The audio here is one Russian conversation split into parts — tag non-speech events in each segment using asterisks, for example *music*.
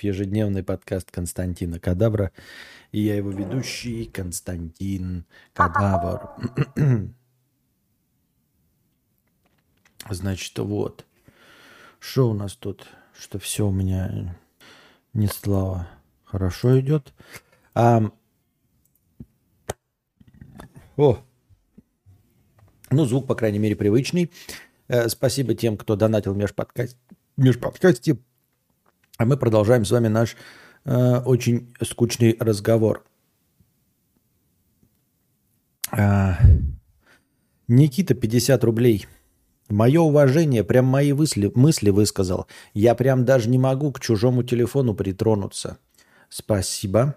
ежедневный подкаст Константина Кадавра. И я его ведущий Константин Кадавр. Значит, вот. Что у нас тут? Что все у меня не слава. Хорошо идет. А... О! Ну, звук, по крайней мере, привычный. Э, спасибо тем, кто донатил в межподкасте. А мы продолжаем с вами наш э, очень скучный разговор. А, Никита, 50 рублей. Мое уважение, прям мои мысли, мысли высказал. Я прям даже не могу к чужому телефону притронуться. Спасибо.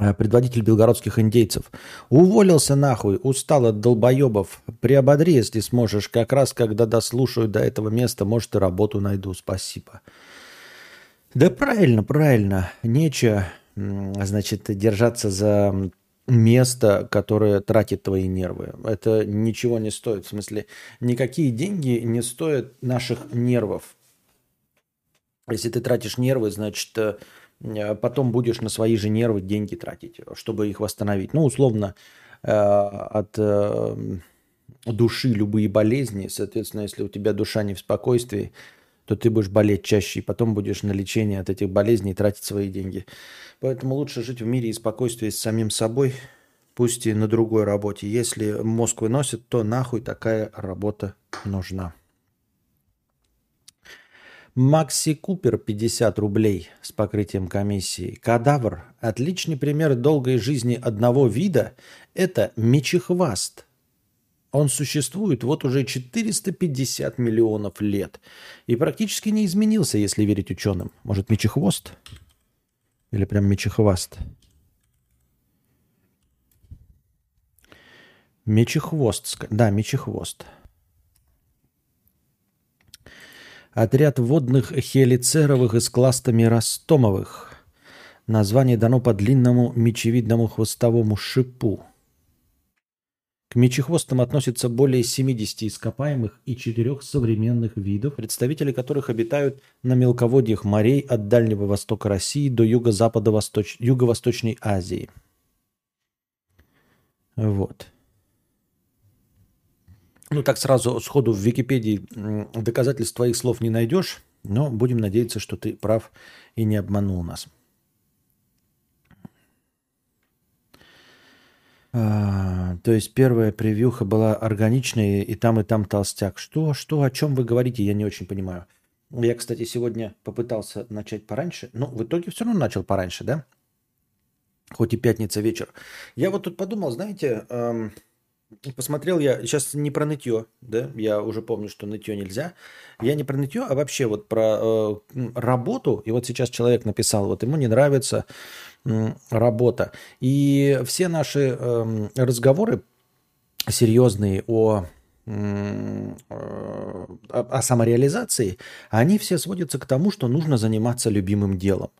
А, предводитель белгородских индейцев. Уволился нахуй, устал от долбоебов. Приободри, если сможешь. Как раз, когда дослушаю до этого места, может, и работу найду. Спасибо. Да правильно, правильно. Нечего, значит, держаться за место, которое тратит твои нервы. Это ничего не стоит. В смысле, никакие деньги не стоят наших нервов. Если ты тратишь нервы, значит, э, потом будешь на свои же нервы деньги тратить, чтобы их восстановить. Ну, условно, э, от э, души любые болезни. Соответственно, если у тебя душа не в спокойствии, то ты будешь болеть чаще, и потом будешь на лечение от этих болезней тратить свои деньги. Поэтому лучше жить в мире и спокойствии с самим собой, пусть и на другой работе. Если мозг выносит, то нахуй такая работа нужна. Макси Купер 50 рублей с покрытием комиссии. Кадавр. Отличный пример долгой жизни одного вида – это мечехваст – он существует вот уже 450 миллионов лет и практически не изменился, если верить ученым. Может, мечехвост? Или прям мечехваст? Мечехвост. Да, мечехвост. Отряд водных хелицеровых из кластами растомовых. Название дано по длинному мечевидному хвостовому шипу – к мечехвостам относятся более 70 ископаемых и четырех современных видов, представители которых обитают на мелководьях морей от Дальнего Востока России до юго-запада Восточ... Юго-Восточной Азии. Вот. Ну, так сразу сходу в Википедии доказательств твоих слов не найдешь, но будем надеяться, что ты прав и не обманул нас. А, то есть первая превьюха была органичная, и там, и там толстяк. Что, что, о чем вы говорите, я не очень понимаю. Я, кстати, сегодня попытался начать пораньше, но в итоге все равно начал пораньше, да? Хоть и пятница вечер. Я вот тут подумал, знаете, эм, посмотрел я, сейчас не про нытье, да, я уже помню, что нытье нельзя. Я не про нытье, а вообще вот про э, работу. И вот сейчас человек написал, вот ему не нравится работа. И все наши э, разговоры серьезные о, э, о самореализации, они все сводятся к тому, что нужно заниматься любимым делом.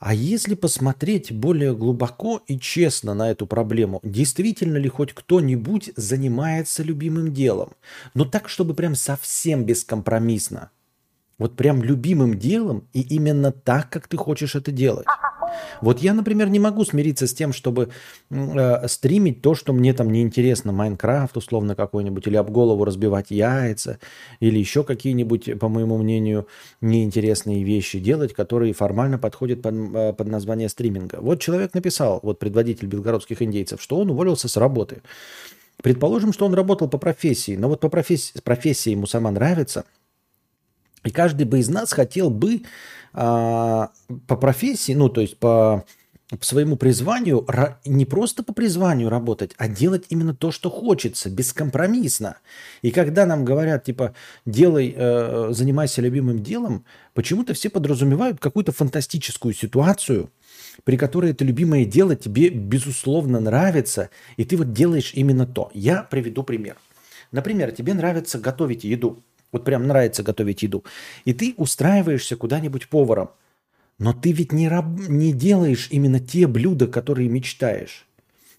А если посмотреть более глубоко и честно на эту проблему, действительно ли хоть кто-нибудь занимается любимым делом? Но так, чтобы прям совсем бескомпромиссно. Вот прям любимым делом и именно так, как ты хочешь это делать. Вот я, например, не могу смириться с тем, чтобы э, стримить то, что мне там неинтересно. Майнкрафт условно какой-нибудь, или об голову разбивать яйца, или еще какие-нибудь, по моему мнению, неинтересные вещи делать, которые формально подходят под, э, под название стриминга. Вот человек написал, вот предводитель белгородских индейцев, что он уволился с работы. Предположим, что он работал по профессии, но вот по профессии, профессия ему сама нравится, и каждый бы из нас хотел бы по профессии, ну, то есть по, по своему призванию, не просто по призванию работать, а делать именно то, что хочется, бескомпромиссно. И когда нам говорят, типа, делай, э, занимайся любимым делом, почему-то все подразумевают какую-то фантастическую ситуацию, при которой это любимое дело тебе, безусловно, нравится, и ты вот делаешь именно то. Я приведу пример. Например, тебе нравится готовить еду. Вот прям нравится готовить еду. И ты устраиваешься куда-нибудь поваром. Но ты ведь не, раб, не делаешь именно те блюда, которые мечтаешь.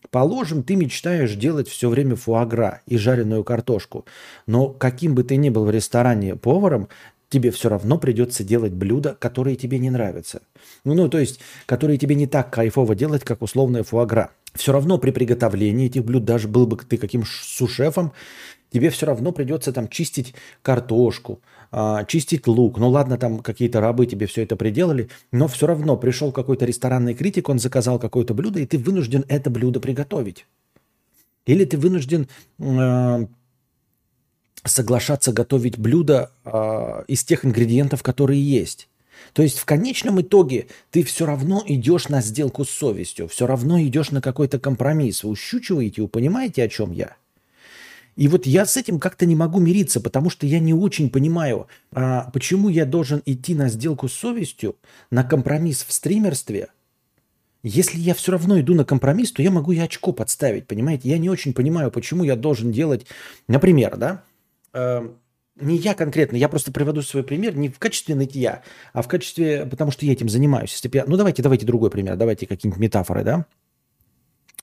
Положим, ты мечтаешь делать все время фуагра и жареную картошку. Но каким бы ты ни был в ресторане поваром, тебе все равно придется делать блюда, которые тебе не нравятся. Ну, ну, то есть, которые тебе не так кайфово делать, как условная фуагра. Все равно при приготовлении этих блюд, даже был бы ты каким сушефом, тебе все равно придется там чистить картошку, а, чистить лук. Ну ладно, там какие-то рабы тебе все это приделали, но все равно пришел какой-то ресторанный критик, он заказал какое-то блюдо, и ты вынужден это блюдо приготовить. Или ты вынужден э, соглашаться готовить блюдо э, из тех ингредиентов, которые есть. То есть в конечном итоге ты все равно идешь на сделку с совестью, все равно идешь на какой-то компромисс. Вы ущучиваете, вы понимаете, о чем я? И вот я с этим как-то не могу мириться, потому что я не очень понимаю, а, почему я должен идти на сделку с совестью, на компромисс в стримерстве. Если я все равно иду на компромисс, то я могу и очко подставить, понимаете? Я не очень понимаю, почему я должен делать, например, да, э, не я конкретно, я просто приведу свой пример не в качестве нытья, а в качестве, потому что я этим занимаюсь. Если я, ну давайте, давайте другой пример, давайте какие-нибудь метафоры, да.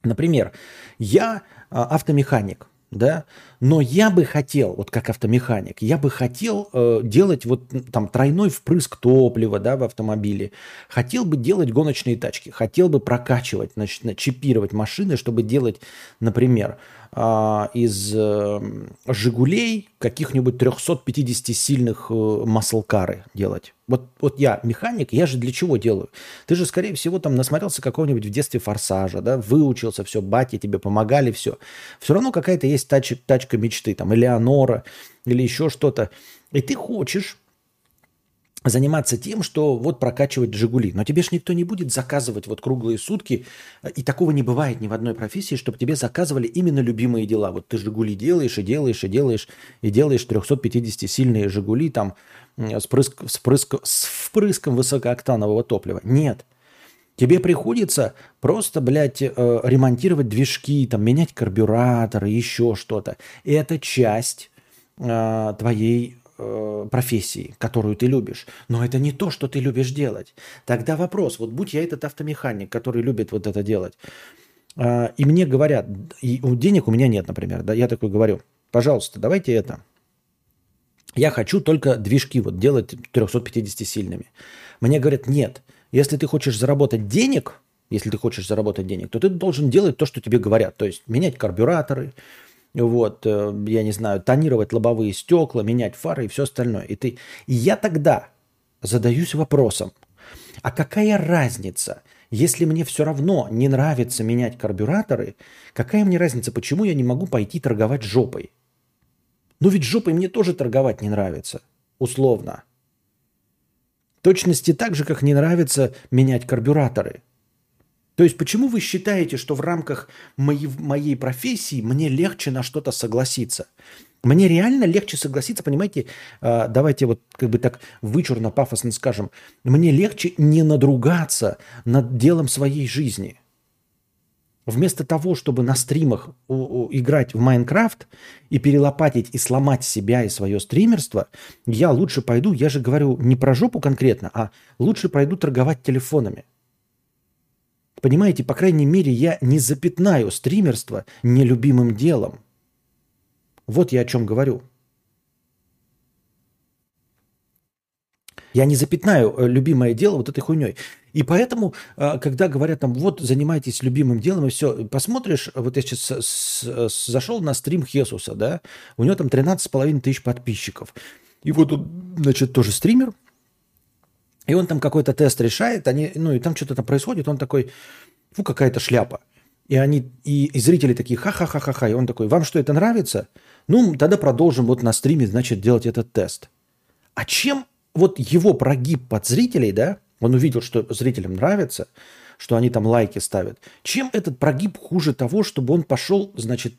Например, я а, автомеханик, да, но я бы хотел, вот как автомеханик, я бы хотел э, делать вот там тройной впрыск топлива, да, в автомобиле, хотел бы делать гоночные тачки, хотел бы прокачивать, значит, чипировать машины, чтобы делать, например, из э, «Жигулей» каких-нибудь 350 сильных э, маслкары делать. Вот, вот я механик, я же для чего делаю? Ты же, скорее всего, там насмотрелся какого-нибудь в детстве форсажа, да, выучился, все, батя тебе помогали, все. Все равно какая-то есть тач, тачка мечты, там, Элеонора или еще что-то. И ты хочешь заниматься тем, что вот прокачивать «Жигули». Но тебе же никто не будет заказывать вот круглые сутки, и такого не бывает ни в одной профессии, чтобы тебе заказывали именно любимые дела. Вот ты «Жигули» делаешь и делаешь и делаешь, и делаешь 350-сильные «Жигули» там с, прыск, с, прыск, с впрыском высокооктанового топлива. Нет. Тебе приходится просто, блядь, э, ремонтировать движки, там, менять карбюраторы, еще что-то. И это часть э, твоей э, профессии, которую ты любишь, но это не то, что ты любишь делать. Тогда вопрос, вот будь я этот автомеханик, который любит вот это делать, э, и мне говорят, и денег у меня нет, например, да, я такой говорю, пожалуйста, давайте это. Я хочу только движки вот делать 350 сильными. Мне говорят, нет, если ты хочешь заработать денег, если ты хочешь заработать денег, то ты должен делать то, что тебе говорят. То есть менять карбюраторы, вот, э, я не знаю, тонировать лобовые стекла, менять фары и все остальное. И, ты... и я тогда задаюсь вопросом, а какая разница, если мне все равно не нравится менять карбюраторы, какая мне разница, почему я не могу пойти торговать жопой? Ну ведь жопой мне тоже торговать не нравится, условно. точности так же, как не нравится менять карбюраторы – то есть почему вы считаете, что в рамках моей, моей профессии мне легче на что-то согласиться? Мне реально легче согласиться, понимаете, а, давайте вот как бы так вычурно, пафосно скажем, мне легче не надругаться над делом своей жизни. Вместо того, чтобы на стримах играть в Майнкрафт и перелопатить и сломать себя и свое стримерство, я лучше пойду, я же говорю не про жопу конкретно, а лучше пойду торговать телефонами – Понимаете, по крайней мере, я не запятнаю стримерство нелюбимым делом. Вот я о чем говорю. Я не запятнаю э, любимое дело вот этой хуйней. И поэтому, э, когда говорят там, вот, занимайтесь любимым делом и все, посмотришь, вот я сейчас зашел на стрим Хесуса, да, у него там 13,5 тысяч подписчиков. И вот, значит, тоже стример, и он там какой-то тест решает, они, ну и там что-то там происходит, он такой, фу, какая-то шляпа. И они, и, и зрители такие, ха-ха-ха-ха-ха. И он такой, вам что, это нравится? Ну, тогда продолжим вот на стриме, значит, делать этот тест. А чем вот его прогиб под зрителей, да, он увидел, что зрителям нравится, что они там лайки ставят. Чем этот прогиб хуже того, чтобы он пошел, значит,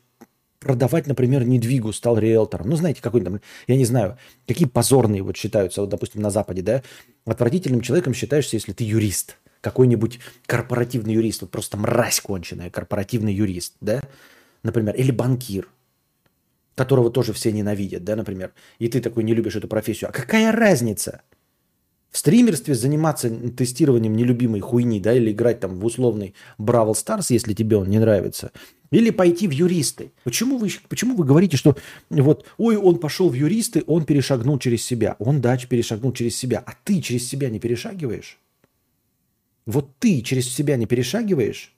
продавать, например, недвигу, стал риэлтором. Ну, знаете, какой-то там, я не знаю, какие позорные вот считаются, вот, допустим, на Западе, да, отвратительным человеком считаешься, если ты юрист, какой-нибудь корпоративный юрист, вот просто мразь конченая, корпоративный юрист, да, например, или банкир, которого тоже все ненавидят, да, например, и ты такой не любишь эту профессию. А какая разница? В стримерстве заниматься тестированием нелюбимой хуйни, да, или играть там в условный Бравл Старс, если тебе он не нравится, или пойти в юристы. Почему вы, почему вы говорите, что вот, ой, он пошел в юристы, он перешагнул через себя. Он, да, перешагнул через себя. А ты через себя не перешагиваешь? Вот ты через себя не перешагиваешь?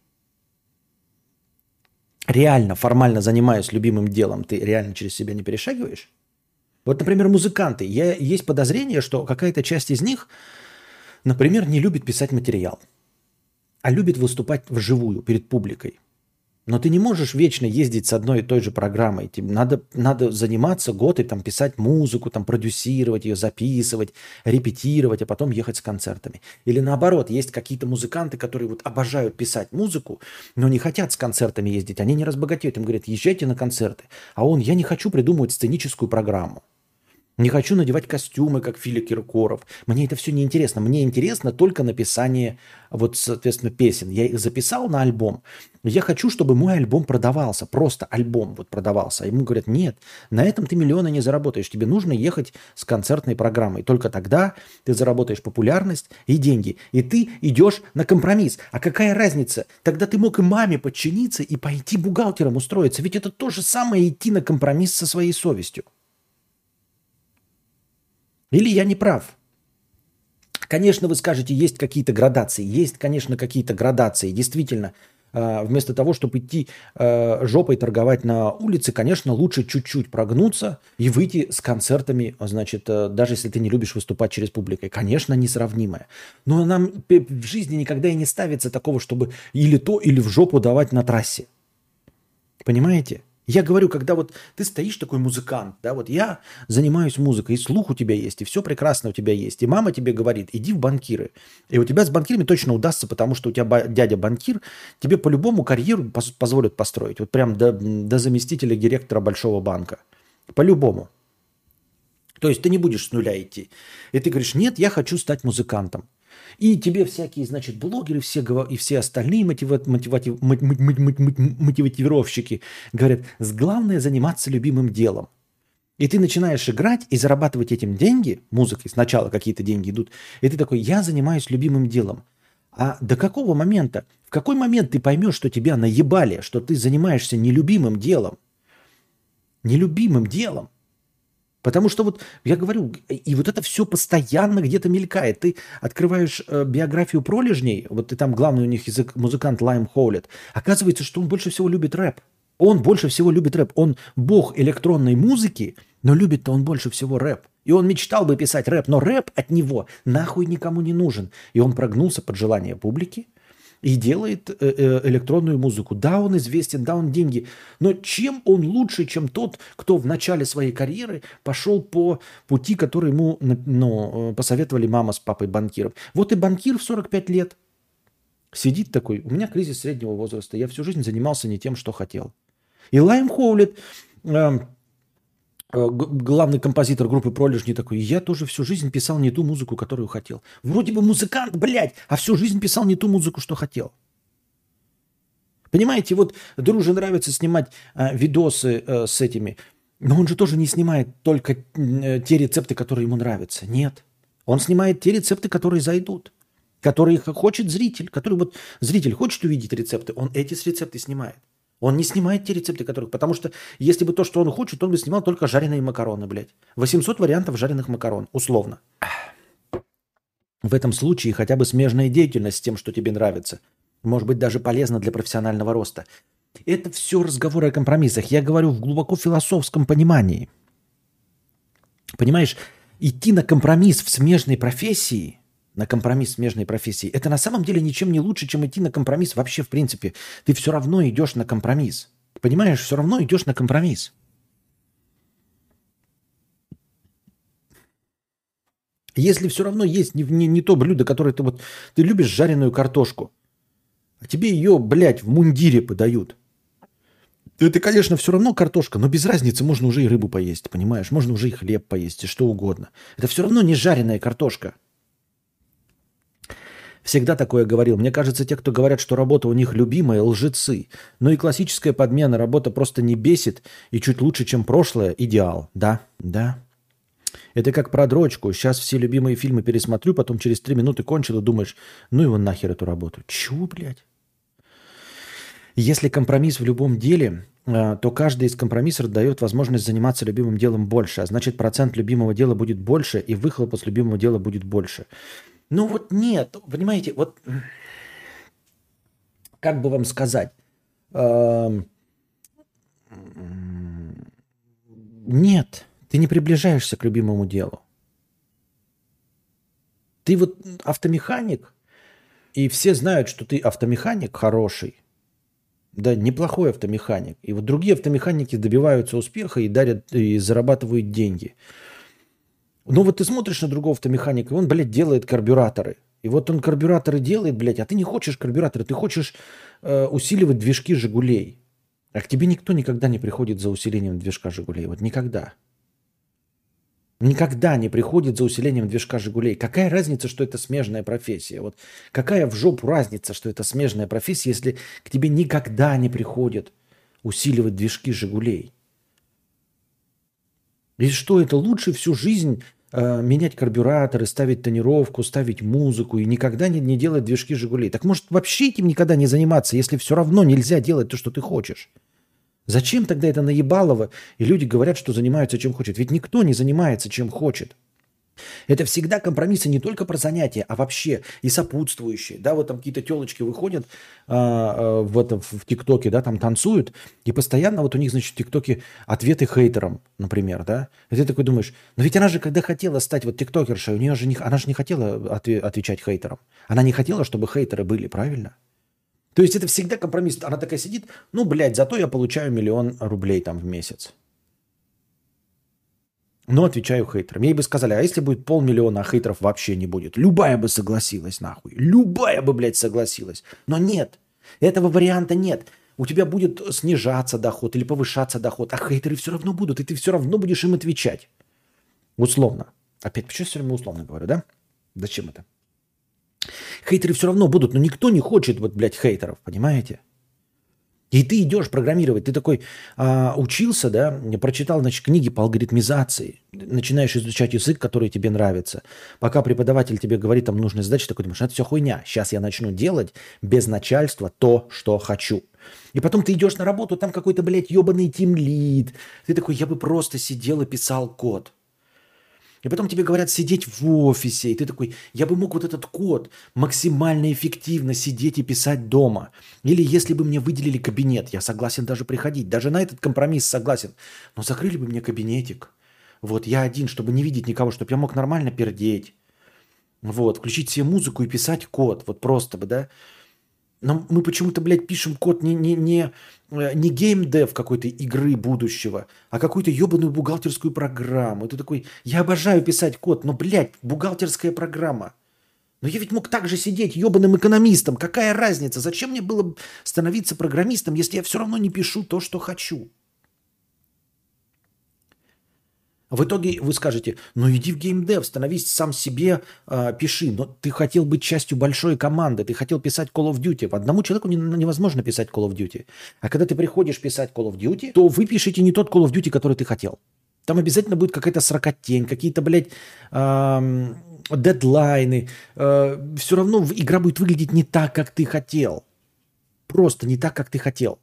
Реально, формально занимаясь любимым делом, ты реально через себя не перешагиваешь? Вот, например, музыканты. Я, есть подозрение, что какая-то часть из них, например, не любит писать материал, а любит выступать вживую перед публикой. Но ты не можешь вечно ездить с одной и той же программой. Тебе надо, надо заниматься год и там писать музыку, там продюсировать ее, записывать, репетировать, а потом ехать с концертами. Или наоборот, есть какие-то музыканты, которые вот обожают писать музыку, но не хотят с концертами ездить. Они не разбогатеют. Им говорят, езжайте на концерты. А он, я не хочу придумывать сценическую программу. Не хочу надевать костюмы, как Филя Киркоров. Мне это все не интересно. Мне интересно только написание, вот, соответственно, песен. Я их записал на альбом. Я хочу, чтобы мой альбом продавался. Просто альбом вот продавался. А ему говорят, нет, на этом ты миллионы не заработаешь. Тебе нужно ехать с концертной программой. Только тогда ты заработаешь популярность и деньги. И ты идешь на компромисс. А какая разница? Тогда ты мог и маме подчиниться и пойти бухгалтером устроиться. Ведь это то же самое идти на компромисс со своей совестью. Или я не прав? Конечно, вы скажете, есть какие-то градации. Есть, конечно, какие-то градации. Действительно, а, вместо того, чтобы идти а, жопой торговать на улице, конечно, лучше чуть-чуть прогнуться и выйти с концертами, значит, э, даже если ты не любишь выступать через публикой. Конечно, несравнимое. Но нам в жизни никогда и не ставится такого, чтобы или то, или в жопу давать на трассе. Понимаете? Я говорю, когда вот ты стоишь такой музыкант, да, вот я занимаюсь музыкой, и слух у тебя есть, и все прекрасно у тебя есть, и мама тебе говорит, иди в банкиры. И у тебя с банкирами точно удастся, потому что у тебя дядя банкир, тебе по-любому карьеру позволят построить, вот прям до, до заместителя директора большого банка. По-любому. То есть ты не будешь с нуля идти. И ты говоришь, нет, я хочу стать музыкантом. И тебе всякие, значит, блогеры все, и все остальные мотива- мотива- мотивировщики говорят, главное заниматься любимым делом. И ты начинаешь играть и зарабатывать этим деньги, музыкой, сначала какие-то деньги идут, и ты такой, я занимаюсь любимым делом. А до какого момента, в какой момент ты поймешь, что тебя наебали, что ты занимаешься нелюбимым делом? Нелюбимым делом. Потому что вот я говорю, и вот это все постоянно где-то мелькает. Ты открываешь э, биографию пролежней, вот ты там главный у них язык, музыкант Лайм Хоулет. Оказывается, что он больше всего любит рэп. Он больше всего любит рэп. Он бог электронной музыки, но любит-то он больше всего рэп. И он мечтал бы писать рэп, но рэп от него нахуй никому не нужен. И он прогнулся под желание публики – и делает э, э, электронную музыку. Да, он известен, да, он деньги. Но чем он лучше, чем тот, кто в начале своей карьеры пошел по пути, который ему ну, э, посоветовали мама с папой банкиров. Вот и банкир в 45 лет сидит такой, у меня кризис среднего возраста, я всю жизнь занимался не тем, что хотел. И Лайм Хоулет, эм, Э, главный композитор группы Пролежни такой, я тоже всю жизнь писал не ту музыку, которую хотел. Вроде бы музыкант, блядь, а всю жизнь писал не ту музыку, что хотел. Понимаете, вот друже нравится снимать э, видосы э, с этими, но он же тоже не снимает только э, те рецепты, которые ему нравятся. Нет. Он снимает те рецепты, которые зайдут, которые хочет зритель, который вот зритель хочет увидеть рецепты, он эти рецепты снимает. Он не снимает те рецепты, которых... Потому что если бы то, что он хочет, он бы снимал только жареные макароны, блядь. 800 вариантов жареных макарон, условно. В этом случае хотя бы смежная деятельность с тем, что тебе нравится. Может быть, даже полезно для профессионального роста. Это все разговоры о компромиссах. Я говорю в глубоко философском понимании. Понимаешь, идти на компромисс в смежной профессии – на компромисс смежной профессии, это на самом деле ничем не лучше, чем идти на компромисс вообще в принципе. Ты все равно идешь на компромисс. Понимаешь, все равно идешь на компромисс. Если все равно есть не, не, не то блюдо, которое ты вот... Ты любишь жареную картошку, а тебе ее, блядь, в мундире подают. Это, конечно, все равно картошка, но без разницы, можно уже и рыбу поесть, понимаешь? Можно уже и хлеб поесть, и что угодно. Это все равно не жареная картошка. Всегда такое говорил. Мне кажется, те, кто говорят, что работа у них любимая, лжецы. Но и классическая подмена работа просто не бесит и чуть лучше, чем прошлое, идеал. Да, да. Это как про дрочку. Сейчас все любимые фильмы пересмотрю, потом через три минуты кончил и думаешь, ну его нахер эту работу. Чего, блядь? Если компромисс в любом деле, э, то каждый из компромиссов дает возможность заниматься любимым делом больше, а значит процент любимого дела будет больше, и выхлоп с любимого дела будет больше. Ну вот нет, понимаете, вот как бы вам сказать, эм, нет, ты не приближаешься к любимому делу. Ты вот автомеханик, и все знают, что ты автомеханик хороший, да, неплохой автомеханик. И вот другие автомеханики добиваются успеха и дарят, и зарабатывают деньги. Но вот ты смотришь на другого автомеханика, и он, блядь, делает карбюраторы. И вот он карбюраторы делает, блядь, а ты не хочешь карбюраторы, ты хочешь э, усиливать движки «Жигулей». А к тебе никто никогда не приходит за усилением движка «Жигулей». Вот никогда. Никогда не приходит за усилением движка «Жигулей». Какая разница, что это смежная профессия? Вот какая в жопу разница, что это смежная профессия, если к тебе никогда не приходит усиливать движки «Жигулей»? И что это лучше всю жизнь э, менять карбюраторы, ставить тонировку, ставить музыку и никогда не, не делать движки «Жигулей». Так может вообще этим никогда не заниматься, если все равно нельзя делать то, что ты хочешь? Зачем тогда это наебалово? И люди говорят, что занимаются чем хочет. Ведь никто не занимается чем хочет. Это всегда компромиссы не только про занятия, а вообще и сопутствующие. Да, вот там какие-то телочки выходят а, а, в, этом, в ТикТоке, да, там танцуют, и постоянно вот у них, значит, в ТикТоке ответы хейтерам, например, да. И ты такой думаешь, но ведь она же, когда хотела стать вот тиктокершей, у нее же не, она же не хотела отве- отвечать хейтерам. Она не хотела, чтобы хейтеры были, правильно? То есть это всегда компромисс. Она такая сидит, ну, блядь, зато я получаю миллион рублей там в месяц. Но отвечаю хейтерам. Ей бы сказали, а если будет полмиллиона, а хейтеров вообще не будет? Любая бы согласилась, нахуй. Любая бы, блядь, согласилась. Но нет. Этого варианта нет. У тебя будет снижаться доход или повышаться доход, а хейтеры все равно будут, и ты все равно будешь им отвечать. Условно. Опять, почему я все время условно говорю, да? Зачем это? Хейтеры все равно будут, но никто не хочет, вот, блядь, хейтеров, понимаете? И ты идешь программировать, ты такой а, учился, да, прочитал, значит, книги по алгоритмизации, начинаешь изучать язык, который тебе нравится. Пока преподаватель тебе говорит, там нужные задачи, такой думаешь, это все хуйня. Сейчас я начну делать без начальства то, что хочу. И потом ты идешь на работу, там какой-то, блядь, ебаный тимлид. Ты такой, я бы просто сидел и писал код. И потом тебе говорят сидеть в офисе, и ты такой, я бы мог вот этот код максимально эффективно сидеть и писать дома. Или если бы мне выделили кабинет, я согласен даже приходить, даже на этот компромисс согласен. Но закрыли бы мне кабинетик. Вот, я один, чтобы не видеть никого, чтобы я мог нормально пердеть. Вот, включить себе музыку и писать код. Вот просто бы, да. Но мы почему-то, блядь, пишем код не, не, не, э, не геймдев какой-то игры будущего, а какую-то ебаную бухгалтерскую программу. Ты такой, я обожаю писать код, но, блядь, бухгалтерская программа. Но я ведь мог также сидеть ебаным экономистом. Какая разница? Зачем мне было становиться программистом, если я все равно не пишу то, что хочу? В итоге вы скажете, ну иди в геймдев, становись сам себе, э, пиши. Но ты хотел быть частью большой команды, ты хотел писать Call of Duty. Одному человеку не, невозможно писать Call of Duty. А когда ты приходишь писать Call of Duty, то вы пишете не тот Call of Duty, который ты хотел. Там обязательно будет какая-то сракотень, какие-то, блядь, э, дедлайны. Э, все равно игра будет выглядеть не так, как ты хотел. Просто не так, как ты хотел.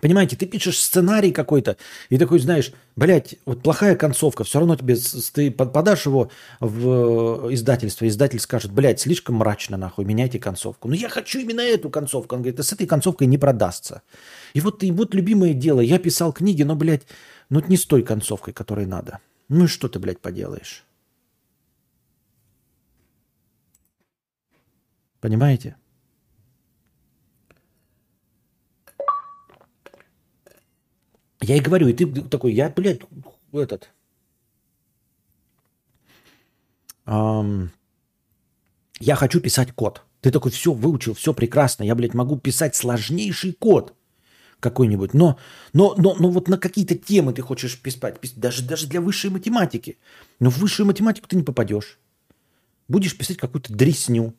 Понимаете, ты пишешь сценарий какой-то, и такой, знаешь, блядь, вот плохая концовка, все равно тебе, ты подашь его в издательство, издатель скажет, блядь, слишком мрачно, нахуй, меняйте концовку. Но я хочу именно эту концовку. Он говорит, а с этой концовкой не продастся. И вот, и вот любимое дело, я писал книги, но, блядь, ну не с той концовкой, которой надо. Ну и что ты, блядь, поделаешь? Понимаете? Я и говорю, и ты такой, я, блядь, этот... Эм, я хочу писать код. Ты такой, все, выучил, все прекрасно. Я, блядь, могу писать сложнейший код какой-нибудь. Но, но, но, но вот на какие-то темы ты хочешь писать. Даже, даже для высшей математики. Но в высшую математику ты не попадешь. Будешь писать какую-то дресню.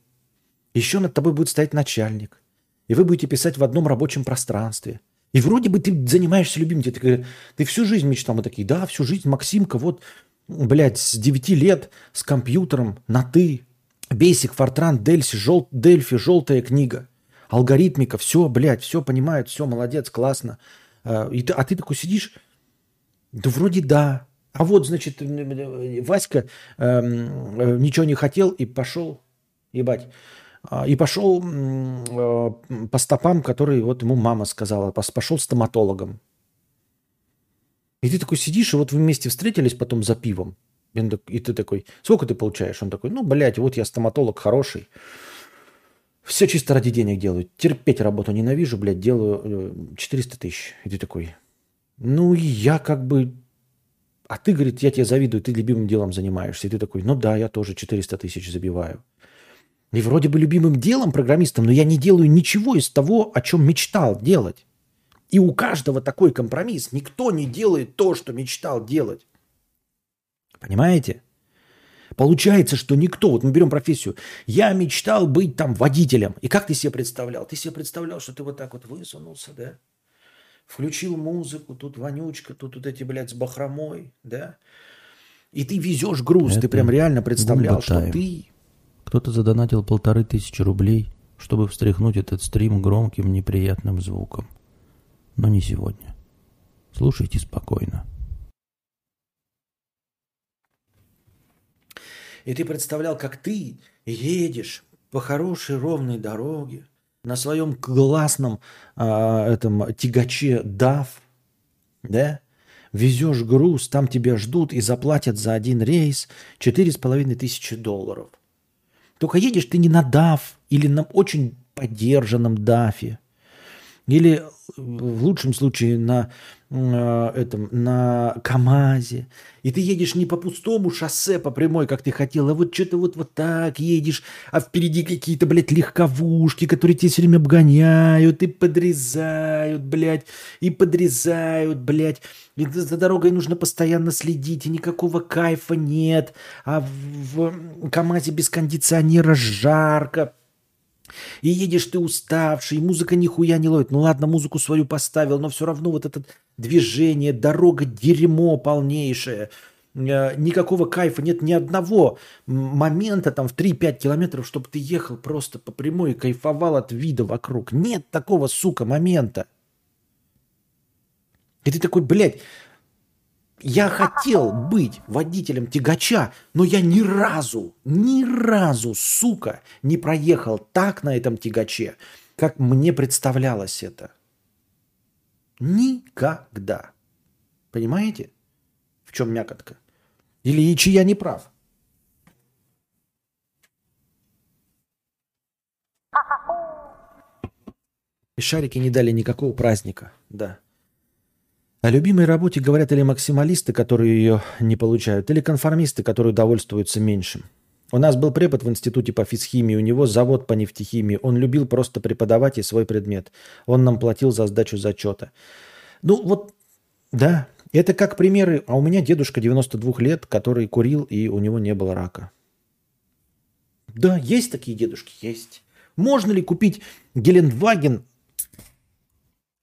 Еще над тобой будет стоять начальник. И вы будете писать в одном рабочем пространстве – И вроде бы ты занимаешься любимым. Тебе ты, ты всю жизнь мечтал. Мы такие, да, всю жизнь Максимка, вот, блядь, с 9 лет с компьютером на «ты». Бейсик, Фортран, Дельси, жел, Дельфи, желтая книга. Алгоритмика, все, блядь, все понимают, все, молодец, классно. А, и ты, а ты такой сидишь, да вроде да. А вот, значит, Васька э, ничего не хотел и пошел, ебать, и пошел э, по стопам, которые вот ему мама сказала, пошел стоматологом. И ты такой сидишь, и вот вы вместе встретились потом за пивом. И ты такой, сколько ты получаешь? Он такой, ну, блядь, вот я стоматолог хороший. Все чисто ради денег делаю. Терпеть работу ненавижу, блядь, делаю 400 э, тысяч. И ты такой, ну, я как бы... А ты, говорит, я тебе завидую, ты любимым делом занимаешься. И ты такой, ну да, я тоже 400 тысяч забиваю. И вроде бы любимым делом программистом, но я не делаю ничего из того, о чем мечтал делать. И у каждого такой компромисс. Никто не делает то, что мечтал делать. Понимаете? Получается, что никто, вот мы берем профессию, я мечтал быть там водителем. И как ты себе представлял? Ты себе представлял, что ты вот так вот высунулся, да? Включил музыку, тут вонючка, тут вот эти, блядь, с бахромой, да? И ты везешь груз, Это ты прям реально представлял, что ты... Кто-то задонатил полторы тысячи рублей, чтобы встряхнуть этот стрим громким неприятным звуком. Но не сегодня. Слушайте спокойно. И ты представлял, как ты едешь по хорошей ровной дороге на своем классном а, этом тягаче DAF, да, везешь груз, там тебя ждут и заплатят за один рейс четыре с половиной тысячи долларов. Только едешь ты не на DAF или на очень поддержанном DAF, или в лучшем случае на э, этом, на КАМАЗе. И ты едешь не по пустому шоссе, по прямой, как ты хотел, а вот что-то вот, вот так едешь, а впереди какие-то, блядь, легковушки, которые тебя все время обгоняют и подрезают, блядь, и подрезают, блядь. И за дорогой нужно постоянно следить, и никакого кайфа нет. А в КАМАЗе без кондиционера жарко, и едешь ты уставший, музыка нихуя не ловит. Ну ладно, музыку свою поставил, но все равно вот это движение, дорога дерьмо полнейшее. Э, никакого кайфа нет ни одного момента там в 3-5 километров, чтобы ты ехал просто по прямой и кайфовал от вида вокруг. Нет такого, сука, момента. И ты такой, блядь, я хотел быть водителем тягача, но я ни разу, ни разу, сука, не проехал так на этом тягаче, как мне представлялось это. Никогда. Понимаете? В чем мякотка? Или и чья не прав? И шарики не дали никакого праздника, да. О любимой работе говорят или максималисты, которые ее не получают, или конформисты, которые довольствуются меньшим. У нас был препод в институте по физхимии, у него завод по нефтехимии. Он любил просто преподавать и свой предмет. Он нам платил за сдачу зачета. Ну вот, да, это как примеры. А у меня дедушка 92 лет, который курил, и у него не было рака. Да, есть такие дедушки, есть. Можно ли купить Гелендваген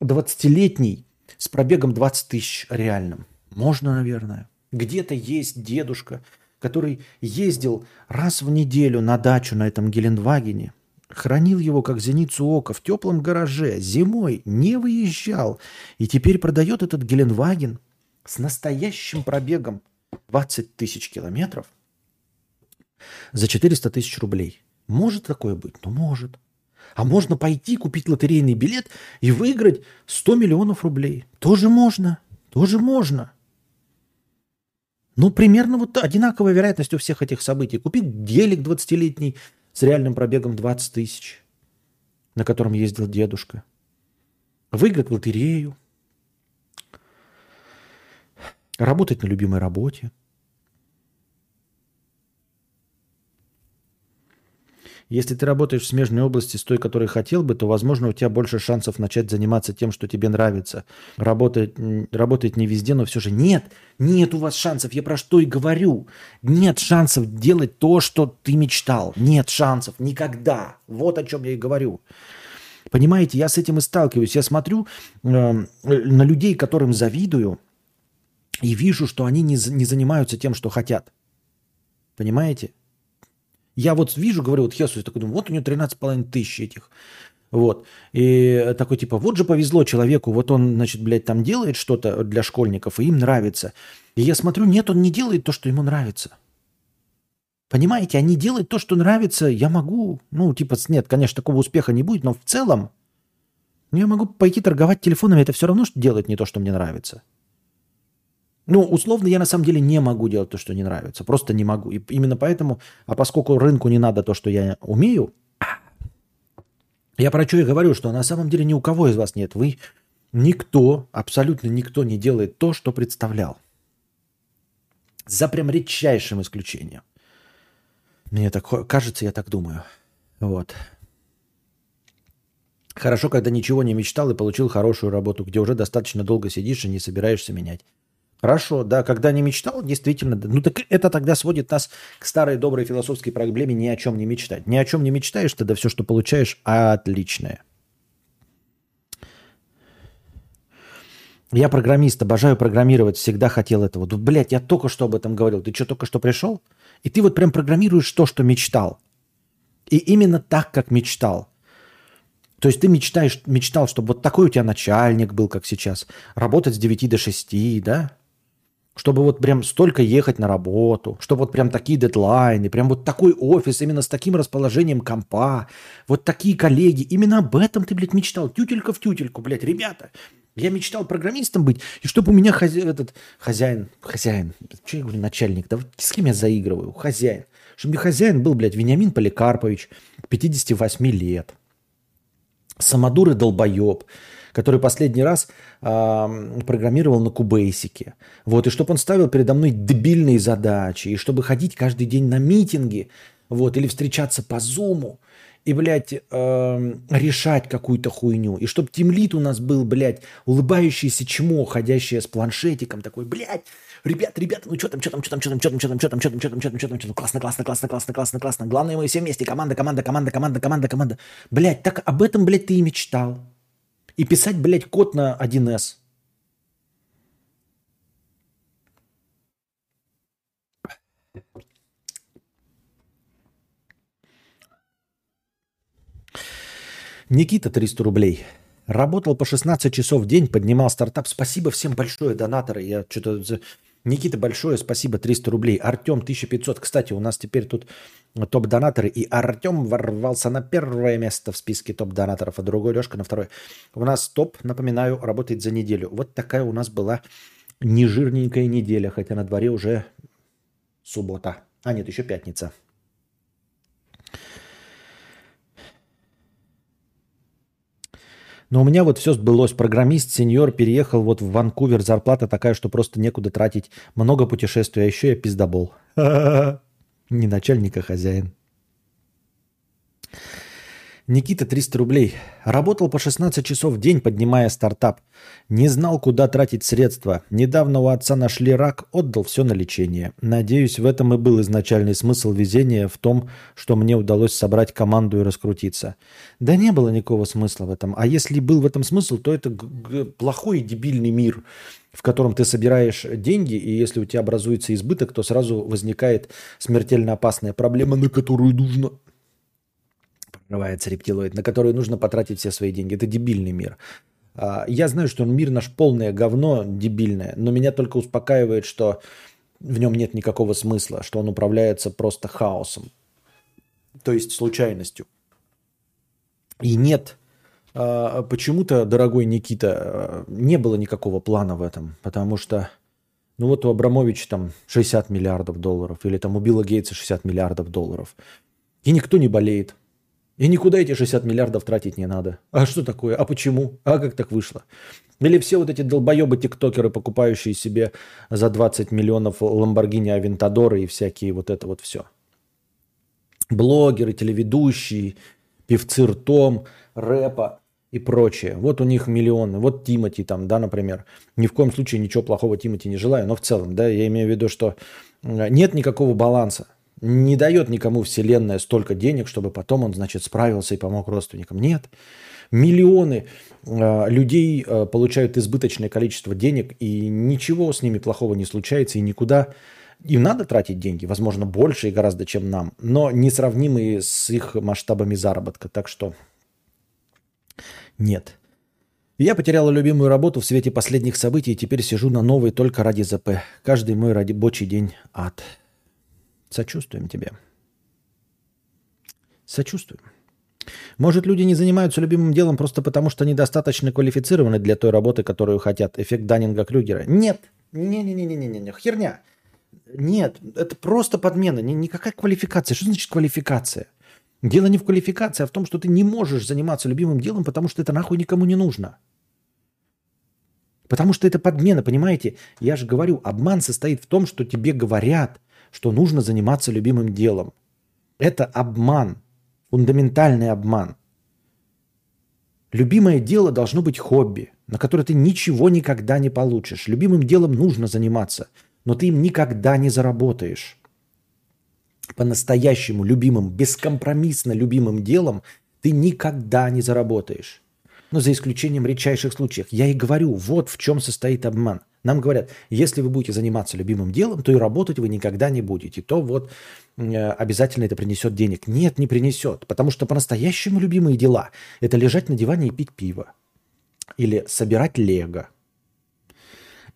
20-летний с пробегом 20 тысяч реальным? Можно, наверное. Где-то есть дедушка, который ездил раз в неделю на дачу на этом Гелендвагене, хранил его как зеницу ока в теплом гараже, зимой не выезжал, и теперь продает этот Гелендваген с настоящим пробегом 20 тысяч километров за 400 тысяч рублей. Может такое быть? Ну, может. А можно пойти купить лотерейный билет и выиграть 100 миллионов рублей. Тоже можно. Тоже можно. Ну, примерно вот одинаковая вероятность у всех этих событий. Купить гелик 20-летний с реальным пробегом 20 тысяч, на котором ездил дедушка. Выиграть лотерею. Работать на любимой работе – Если ты работаешь в смежной области с той, которой хотел бы, то, возможно, у тебя больше шансов начать заниматься тем, что тебе нравится. Работать, работать не везде, но все же нет, нет у вас шансов. Я про что и говорю. Нет шансов делать то, что ты мечтал. Нет шансов никогда. Вот о чем я и говорю. Понимаете, я с этим и сталкиваюсь. Я смотрю э, на людей, которым завидую, и вижу, что они не, не занимаются тем, что хотят. Понимаете? Я вот вижу, говорю, вот Хесус, такой думаю, вот у него 13,5 тысяч этих. Вот. И такой типа, вот же повезло человеку, вот он, значит, блядь, там делает что-то для школьников, и им нравится. И я смотрю, нет, он не делает то, что ему нравится. Понимаете, они делают то, что нравится, я могу, ну, типа, нет, конечно, такого успеха не будет, но в целом я могу пойти торговать телефонами, это все равно, что делать не то, что мне нравится. Ну, условно, я на самом деле не могу делать то, что не нравится. Просто не могу. И именно поэтому, а поскольку рынку не надо то, что я умею, я про что и говорю, что на самом деле ни у кого из вас нет. Вы никто, абсолютно никто не делает то, что представлял. За прям редчайшим исключением. Мне так кажется, я так думаю. Вот. Хорошо, когда ничего не мечтал и получил хорошую работу, где уже достаточно долго сидишь и не собираешься менять. Хорошо, да, когда не мечтал, действительно. Ну так это тогда сводит нас к старой доброй философской проблеме ни о чем не мечтать. Ни о чем не мечтаешь, тогда все, что получаешь, отличное. Я программист, обожаю программировать, всегда хотел этого. Да, блядь, я только что об этом говорил. Ты что, только что пришел? И ты вот прям программируешь то, что мечтал. И именно так, как мечтал. То есть ты мечтаешь, мечтал, чтобы вот такой у тебя начальник был, как сейчас, работать с 9 до 6, да? Чтобы вот прям столько ехать на работу, чтобы вот прям такие дедлайны, прям вот такой офис, именно с таким расположением компа, вот такие коллеги. Именно об этом ты, блядь, мечтал. Тютелька в тютельку, блядь, ребята. Я мечтал программистом быть, и чтобы у меня хозя... этот хозяин, хозяин, что я говорю, начальник, да с кем я заигрываю? Хозяин. Чтобы мне хозяин был, блядь, Вениамин Поликарпович, 58 лет. Самодур и долбоеб который последний раз э, программировал на кубейсике. Вот, и чтобы он ставил передо мной дебильные задачи, и чтобы ходить каждый день на митинги, вот, или встречаться по зуму, и, блядь, э, решать какую-то хуйню. И чтобы тимлит у нас был, блядь, улыбающийся чмо, ходящее с планшетиком, такой, блядь, ребят, ребят, ну что там, что там, что там, что там, что там, что там, что там, что там, что там, что там, что там, что там, классно, классно, классно, классно, классно, классно. Главное, мы все вместе, команда, команда, команда, команда, команда, команда. Блядь, так об этом, блядь, ты и мечтал и писать, блядь, код на 1С. Никита 300 рублей. Работал по 16 часов в день, поднимал стартап. Спасибо всем большое, донаторы. Я что-то Никита, большое спасибо, 300 рублей. Артем, 1500. Кстати, у нас теперь тут топ-донаторы, и Артем ворвался на первое место в списке топ-донаторов, а другой Лешка на второе. У нас топ, напоминаю, работает за неделю. Вот такая у нас была нежирненькая неделя, хотя на дворе уже суббота. А нет, еще пятница. Но у меня вот все сбылось. Программист, сеньор, переехал вот в Ванкувер. Зарплата такая, что просто некуда тратить. Много путешествий, а еще я пиздобол. *laughs* Не начальник, а хозяин. Никита 300 рублей. Работал по 16 часов в день, поднимая стартап. Не знал, куда тратить средства. Недавно у отца нашли рак, отдал все на лечение. Надеюсь, в этом и был изначальный смысл везения в том, что мне удалось собрать команду и раскрутиться. Да не было никакого смысла в этом. А если был в этом смысл, то это плохой и дебильный мир, в котором ты собираешь деньги, и если у тебя образуется избыток, то сразу возникает смертельно опасная проблема, на которую нужно прорывается рептилоид, на который нужно потратить все свои деньги. Это дебильный мир. А, я знаю, что мир наш полное говно, дебильное, но меня только успокаивает, что в нем нет никакого смысла, что он управляется просто хаосом, то есть случайностью. И нет, а, почему-то, дорогой Никита, а, не было никакого плана в этом, потому что, ну вот у Абрамовича там 60 миллиардов долларов, или там у Билла Гейтса 60 миллиардов долларов, и никто не болеет, и никуда эти 60 миллиардов тратить не надо. А что такое? А почему? А как так вышло? Или все вот эти долбоебы-тиктокеры, покупающие себе за 20 миллионов Ламборгини Авентадоры и всякие вот это вот все. Блогеры, телеведущие, певцы ртом, рэпа и прочее. Вот у них миллионы. Вот Тимати там, да, например. Ни в коем случае ничего плохого Тимати не желаю, но в целом, да, я имею в виду, что нет никакого баланса. Не дает никому Вселенная столько денег, чтобы потом он, значит, справился и помог родственникам. Нет. Миллионы э, людей э, получают избыточное количество денег, и ничего с ними плохого не случается, и никуда им надо тратить деньги, возможно, больше и гораздо, чем нам, но несравнимые с их масштабами заработка. Так что нет. Я потеряла любимую работу в свете последних событий и теперь сижу на новой только ради ЗП. Каждый мой рабочий день ад. Сочувствуем тебе. Сочувствуем. Может, люди не занимаются любимым делом просто потому, что недостаточно квалифицированы для той работы, которую хотят. Эффект Даннинга-Крюгера. Нет. Не-не-не-не-не-не. Херня. Нет. Это просто подмена. Никакая квалификация. Что значит квалификация? Дело не в квалификации, а в том, что ты не можешь заниматься любимым делом, потому что это нахуй никому не нужно. Потому что это подмена, понимаете? Я же говорю, обман состоит в том, что тебе говорят, что нужно заниматься любимым делом. Это обман, фундаментальный обман. Любимое дело должно быть хобби, на которое ты ничего никогда не получишь. Любимым делом нужно заниматься, но ты им никогда не заработаешь по-настоящему любимым, бескомпромиссно любимым делом ты никогда не заработаешь. Но за исключением редчайших случаев. Я и говорю, вот в чем состоит обман. Нам говорят, если вы будете заниматься любимым делом, то и работать вы никогда не будете. То вот э, обязательно это принесет денег. Нет, не принесет. Потому что по-настоящему любимые дела – это лежать на диване и пить пиво. Или собирать лего.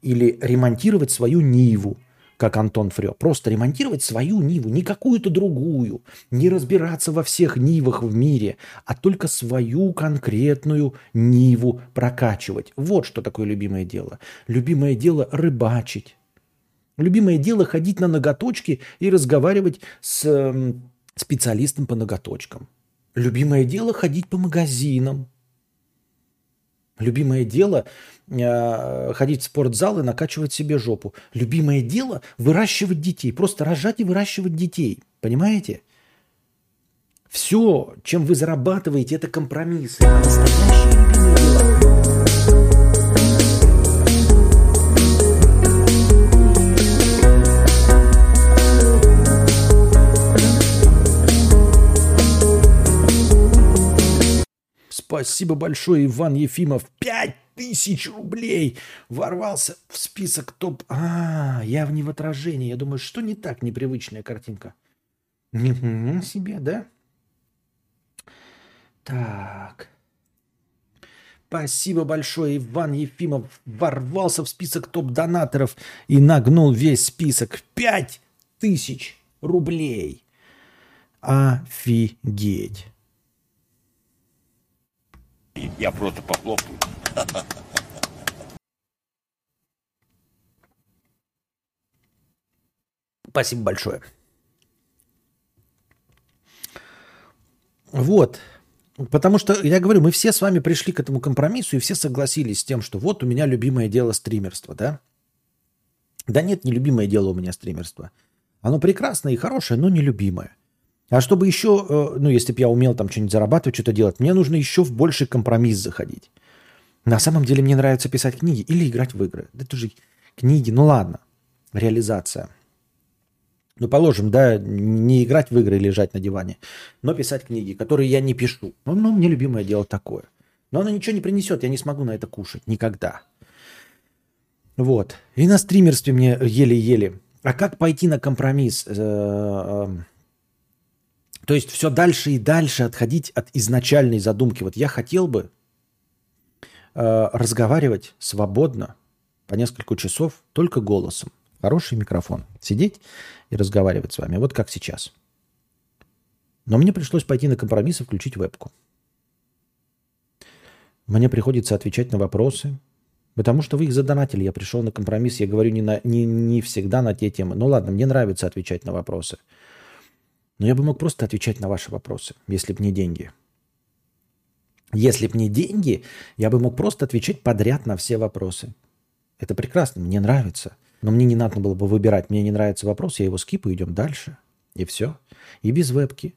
Или ремонтировать свою Ниву – как Антон Фрё. Просто ремонтировать свою Ниву, не какую-то другую. Не разбираться во всех Нивах в мире, а только свою конкретную Ниву прокачивать. Вот что такое любимое дело. Любимое дело – рыбачить. Любимое дело – ходить на ноготочки и разговаривать с специалистом по ноготочкам. Любимое дело – ходить по магазинам. Любимое дело э, ходить в спортзал и накачивать себе жопу. Любимое дело выращивать детей. Просто рожать и выращивать детей. Понимаете? Все, чем вы зарабатываете, это компромиссы. настоящее Спасибо большое, Иван Ефимов. Пять тысяч рублей ворвался в список топ. А, я в не в отражении. Я думаю, что не так непривычная картинка. Нифига себе, да? Так. Спасибо большое, Иван Ефимов ворвался в список топ-донаторов и нагнул весь список. Пять тысяч рублей. Офигеть. Я просто похлопаю. Спасибо большое. Вот. Потому что, я говорю, мы все с вами пришли к этому компромиссу и все согласились с тем, что вот у меня любимое дело стримерство, да? Да нет, не любимое дело у меня стримерство. Оно прекрасное и хорошее, но не любимое. А чтобы еще, э, ну, если бы я умел там что-нибудь зарабатывать, что-то делать, мне нужно еще в больший компромисс заходить. На самом деле мне нравится писать книги или играть в игры. Это же книги, ну ладно, реализация. Ну, положим, да, не играть в игры и лежать на диване, но писать книги, которые я не пишу. Ну, ну мне любимое дело такое. Но оно ничего не принесет, я не смогу на это кушать. Никогда. Вот. И на стримерстве мне еле-еле. А как пойти на компромисс? Э, э, то есть все дальше и дальше отходить от изначальной задумки. Вот я хотел бы э, разговаривать свободно по несколько часов только голосом. Хороший микрофон. Сидеть и разговаривать с вами. Вот как сейчас. Но мне пришлось пойти на компромисс и включить вебку. Мне приходится отвечать на вопросы, потому что вы их задонатили. Я пришел на компромисс. Я говорю не, на, не, не всегда на те темы. Ну ладно, мне нравится отвечать на вопросы. Но я бы мог просто отвечать на ваши вопросы, если бы не деньги. Если бы не деньги, я бы мог просто отвечать подряд на все вопросы. Это прекрасно, мне нравится. Но мне не надо было бы выбирать. Мне не нравится вопрос, я его скипаю, идем дальше. И все. И без вебки.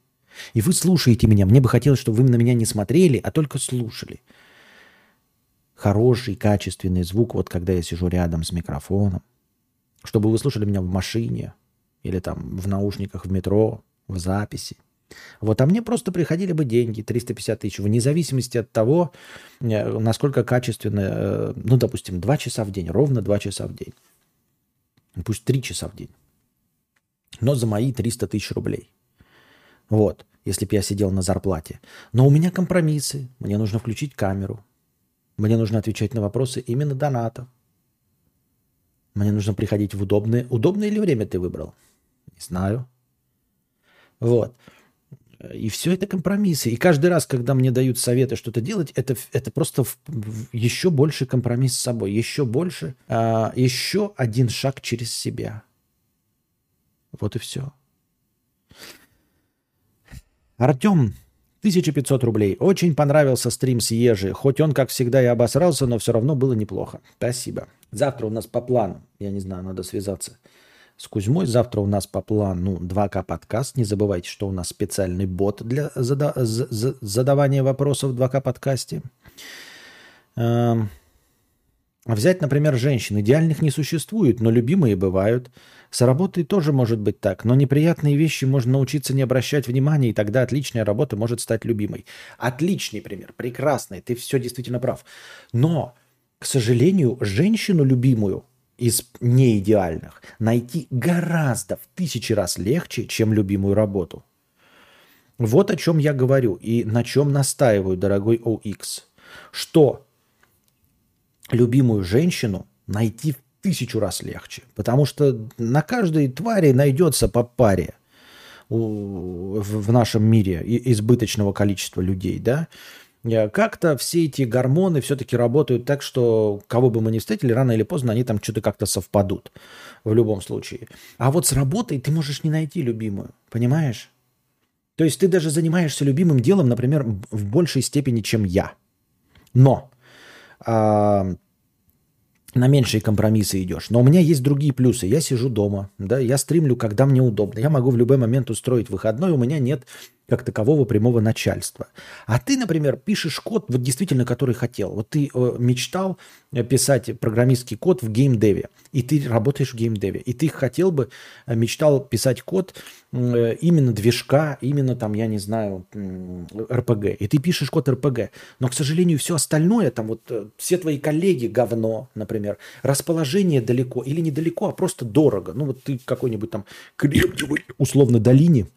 И вы слушаете меня. Мне бы хотелось, чтобы вы на меня не смотрели, а только слушали. Хороший, качественный звук, вот когда я сижу рядом с микрофоном. Чтобы вы слушали меня в машине, или там в наушниках в метро, в записи. Вот, а мне просто приходили бы деньги, 350 тысяч, вне зависимости от того, э, насколько качественно, э, ну, допустим, 2 часа в день, ровно 2 часа в день. Пусть 3 часа в день. Но за мои 300 тысяч рублей. Вот, если бы я сидел на зарплате. Но у меня компромиссы. Мне нужно включить камеру. Мне нужно отвечать на вопросы именно доната. Мне нужно приходить в удобное... Удобное ли время ты выбрал? Не знаю. Вот. И все это компромиссы. И каждый раз, когда мне дают советы что-то делать, это, это просто в, в еще больше компромисс с собой. Еще больше, а, еще один шаг через себя. Вот и все. Артем, 1500 рублей. Очень понравился стрим с Ежи. Хоть он, как всегда, и обосрался, но все равно было неплохо. Спасибо. Завтра у нас по плану, я не знаю, надо связаться с Кузьмой. Завтра у нас по плану 2К подкаст. Не забывайте, что у нас специальный бот для зада- задавания вопросов в 2К подкасте. Эм, взять, например, женщин. Идеальных не существует, но любимые бывают. С работой тоже может быть так, но неприятные вещи можно научиться не обращать внимания, и тогда отличная работа может стать любимой. Отличный пример, прекрасный, ты все действительно прав. Но, к сожалению, женщину любимую из неидеальных найти гораздо в тысячи раз легче, чем любимую работу. Вот о чем я говорю и на чем настаиваю, дорогой OX. Что любимую женщину найти в тысячу раз легче. Потому что на каждой твари найдется по паре в нашем мире избыточного количества людей, да, как-то все эти гормоны все-таки работают так, что кого бы мы ни встретили, рано или поздно они там что-то как-то совпадут в любом случае. А вот с работой ты можешь не найти любимую, понимаешь? То есть ты даже занимаешься любимым делом, например, в большей степени, чем я. Но а, на меньшие компромиссы идешь. Но у меня есть другие плюсы. Я сижу дома, да, я стримлю, когда мне удобно. Я могу в любой момент устроить выходной, у меня нет как такового прямого начальства. А ты, например, пишешь код, вот действительно, который хотел. Вот ты э, мечтал писать программистский код в геймдеве, и ты работаешь в геймдеве, и ты хотел бы, э, мечтал писать код э, именно движка, именно там, я не знаю, РПГ, и ты пишешь код РПГ. Но, к сожалению, все остальное, там вот все твои коллеги говно, например, расположение далеко или недалеко, а просто дорого. Ну вот ты какой-нибудь там крепкий, условно, долине –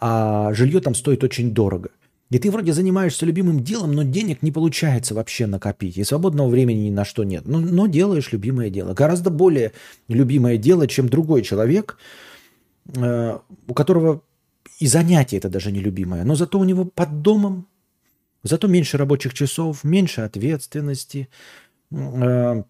а жилье там стоит очень дорого. И ты вроде занимаешься любимым делом, но денег не получается вообще накопить. И свободного времени ни на что нет. Но, но делаешь любимое дело. Гораздо более любимое дело, чем другой человек, э, у которого и занятие это даже не любимое. Но зато у него под домом, зато меньше рабочих часов, меньше ответственности, Э,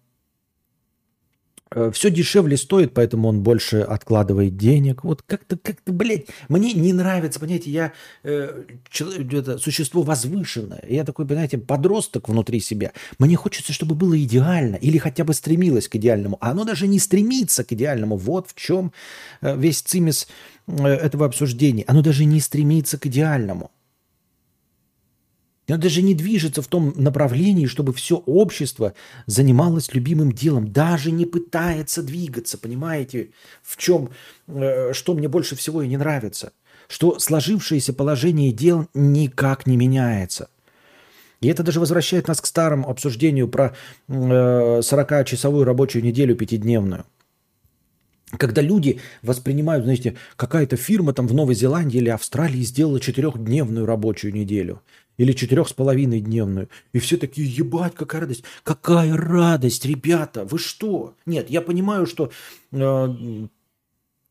все дешевле стоит, поэтому он больше откладывает денег. Вот как-то, как-то, блядь, мне не нравится, понимаете, я э, человек, это, существо возвышенное. Я такой, понимаете, подросток внутри себя. Мне хочется, чтобы было идеально или хотя бы стремилось к идеальному. А оно даже не стремится к идеальному. Вот в чем э, весь цимис э, этого обсуждения. Оно даже не стремится к идеальному. Он даже не движется в том направлении, чтобы все общество занималось любимым делом. Даже не пытается двигаться, понимаете, в чем, э, что мне больше всего и не нравится. Что сложившееся положение дел никак не меняется. И это даже возвращает нас к старому обсуждению про 40-часовую э, рабочую неделю пятидневную. Когда люди воспринимают, знаете, какая-то фирма там в Новой Зеландии или Австралии сделала четырехдневную рабочую неделю или четырех с половиной дневную. И все такие, ебать, какая радость. Какая радость, ребята, вы что? Нет, я понимаю, что э,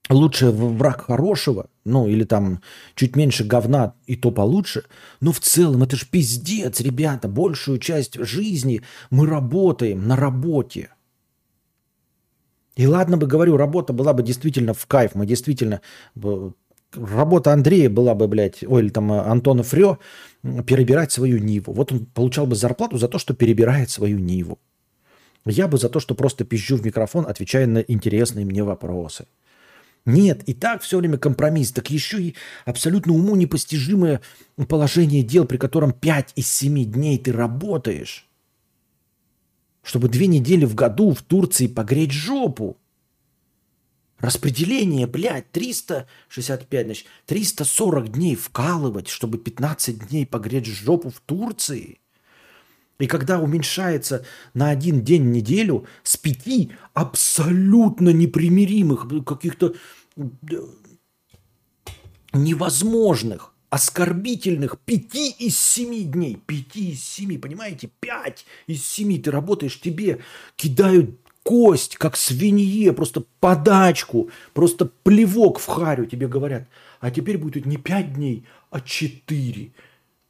лучше враг хорошего, ну или там чуть меньше говна и то получше. Но в целом это же пиздец, ребята. Большую часть жизни мы работаем на работе. И ладно бы, говорю, работа была бы действительно в кайф, мы действительно работа Андрея была бы, блядь, ой, или там э, Антона Фрё, перебирать свою Ниву. Вот он получал бы зарплату за то, что перебирает свою Ниву. Я бы за то, что просто пизжу в микрофон, отвечая на интересные мне вопросы. Нет, и так все время компромисс. Так еще и абсолютно уму непостижимое положение дел, при котором 5 из 7 дней ты работаешь, чтобы две недели в году в Турции погреть жопу. Распределение, блядь, 365, значит, 340 дней вкалывать, чтобы 15 дней погреть жопу в Турции. И когда уменьшается на один день в неделю с пяти абсолютно непримиримых, каких-то э, невозможных, оскорбительных пяти из семи дней, пяти из семи, понимаете, пять из семи. Ты работаешь, тебе кидают кость, как свинье, просто подачку, просто плевок в харю тебе говорят. А теперь будет не пять дней, а четыре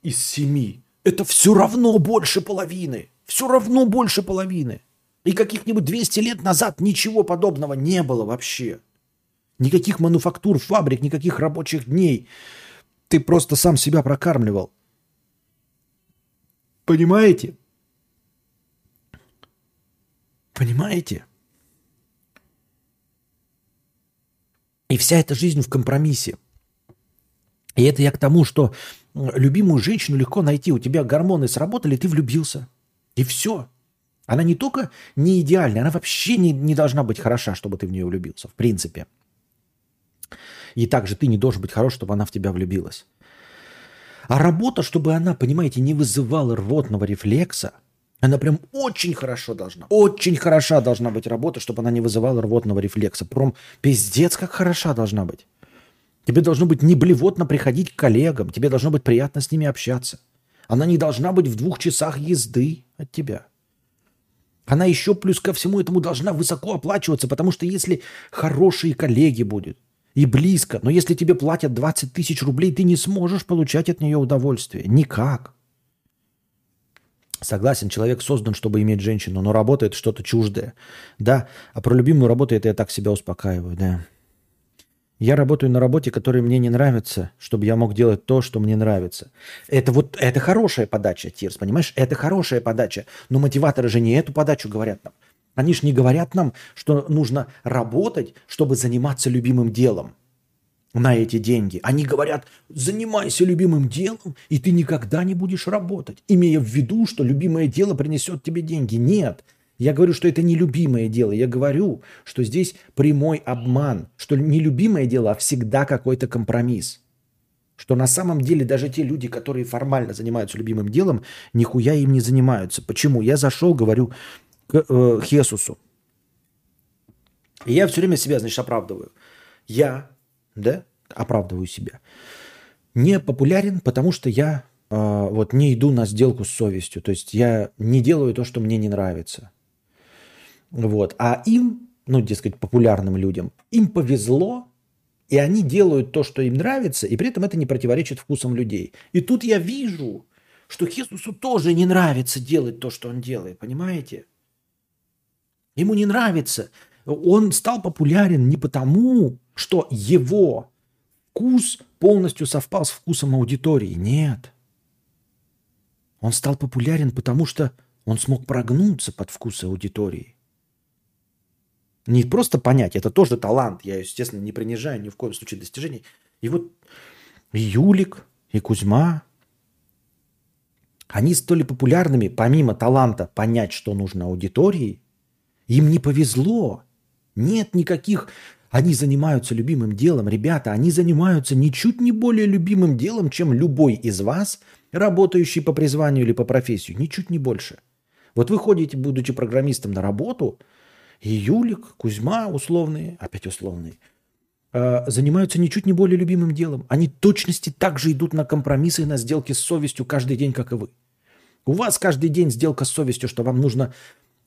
из семи. Это все равно больше половины. Все равно больше половины. И каких-нибудь 200 лет назад ничего подобного не было вообще. Никаких мануфактур, фабрик, никаких рабочих дней. Ты просто сам себя прокармливал. Понимаете? Понимаете? И вся эта жизнь в компромиссе. И это я к тому, что любимую женщину легко найти. У тебя гормоны сработали, ты влюбился. И все. Она не только не идеальная, она вообще не, не должна быть хороша, чтобы ты в нее влюбился, в принципе. И также ты не должен быть хорош, чтобы она в тебя влюбилась. А работа, чтобы она, понимаете, не вызывала рвотного рефлекса – она прям очень хорошо должна, очень хороша должна быть работа, чтобы она не вызывала рвотного рефлекса. Прям пиздец, как хороша должна быть. Тебе должно быть не блевотно приходить к коллегам, тебе должно быть приятно с ними общаться. Она не должна быть в двух часах езды от тебя. Она еще плюс ко всему этому должна высоко оплачиваться, потому что если хорошие коллеги будут и близко, но если тебе платят 20 тысяч рублей, ты не сможешь получать от нее удовольствие. Никак. Согласен, человек создан, чтобы иметь женщину, но работает что-то чуждое. Да, а про любимую работу это я так себя успокаиваю, да. Я работаю на работе, которая мне не нравится, чтобы я мог делать то, что мне нравится. Это вот, это хорошая подача, Тирс, понимаешь? Это хорошая подача. Но мотиваторы же не эту подачу говорят нам. Они же не говорят нам, что нужно работать, чтобы заниматься любимым делом на эти деньги. Они говорят, занимайся любимым делом, и ты никогда не будешь работать, имея в виду, что любимое дело принесет тебе деньги. Нет, я говорю, что это не любимое дело. Я говорю, что здесь прямой обман, что не любимое дело, а всегда какой-то компромисс. Что на самом деле даже те люди, которые формально занимаются любимым делом, нихуя им не занимаются. Почему? Я зашел, говорю, к э, Хесусу. И я все время себя, значит, оправдываю. Я да, оправдываю себя. Не популярен, потому что я э, вот не иду на сделку с совестью. То есть я не делаю то, что мне не нравится. Вот. А им, ну, дескать, популярным людям, им повезло, и они делают то, что им нравится, и при этом это не противоречит вкусам людей. И тут я вижу, что Хесусу тоже не нравится делать то, что он делает, понимаете? Ему не нравится. Он стал популярен не потому, что его вкус полностью совпал с вкусом аудитории. Нет. Он стал популярен, потому что он смог прогнуться под вкус аудитории. Не просто понять, это тоже талант. Я, естественно, не принижаю ни в коем случае достижений. И вот Юлик, и Кузьма, они стали популярными, помимо таланта понять, что нужно аудитории, им не повезло. Нет никаких они занимаются любимым делом. Ребята, они занимаются ничуть не более любимым делом, чем любой из вас, работающий по призванию или по профессии. Ничуть не больше. Вот вы ходите, будучи программистом на работу, и Юлик, Кузьма условные, опять условные, а, занимаются ничуть не более любимым делом. Они точности так же идут на компромиссы и на сделки с совестью каждый день, как и вы. У вас каждый день сделка с совестью, что вам нужно,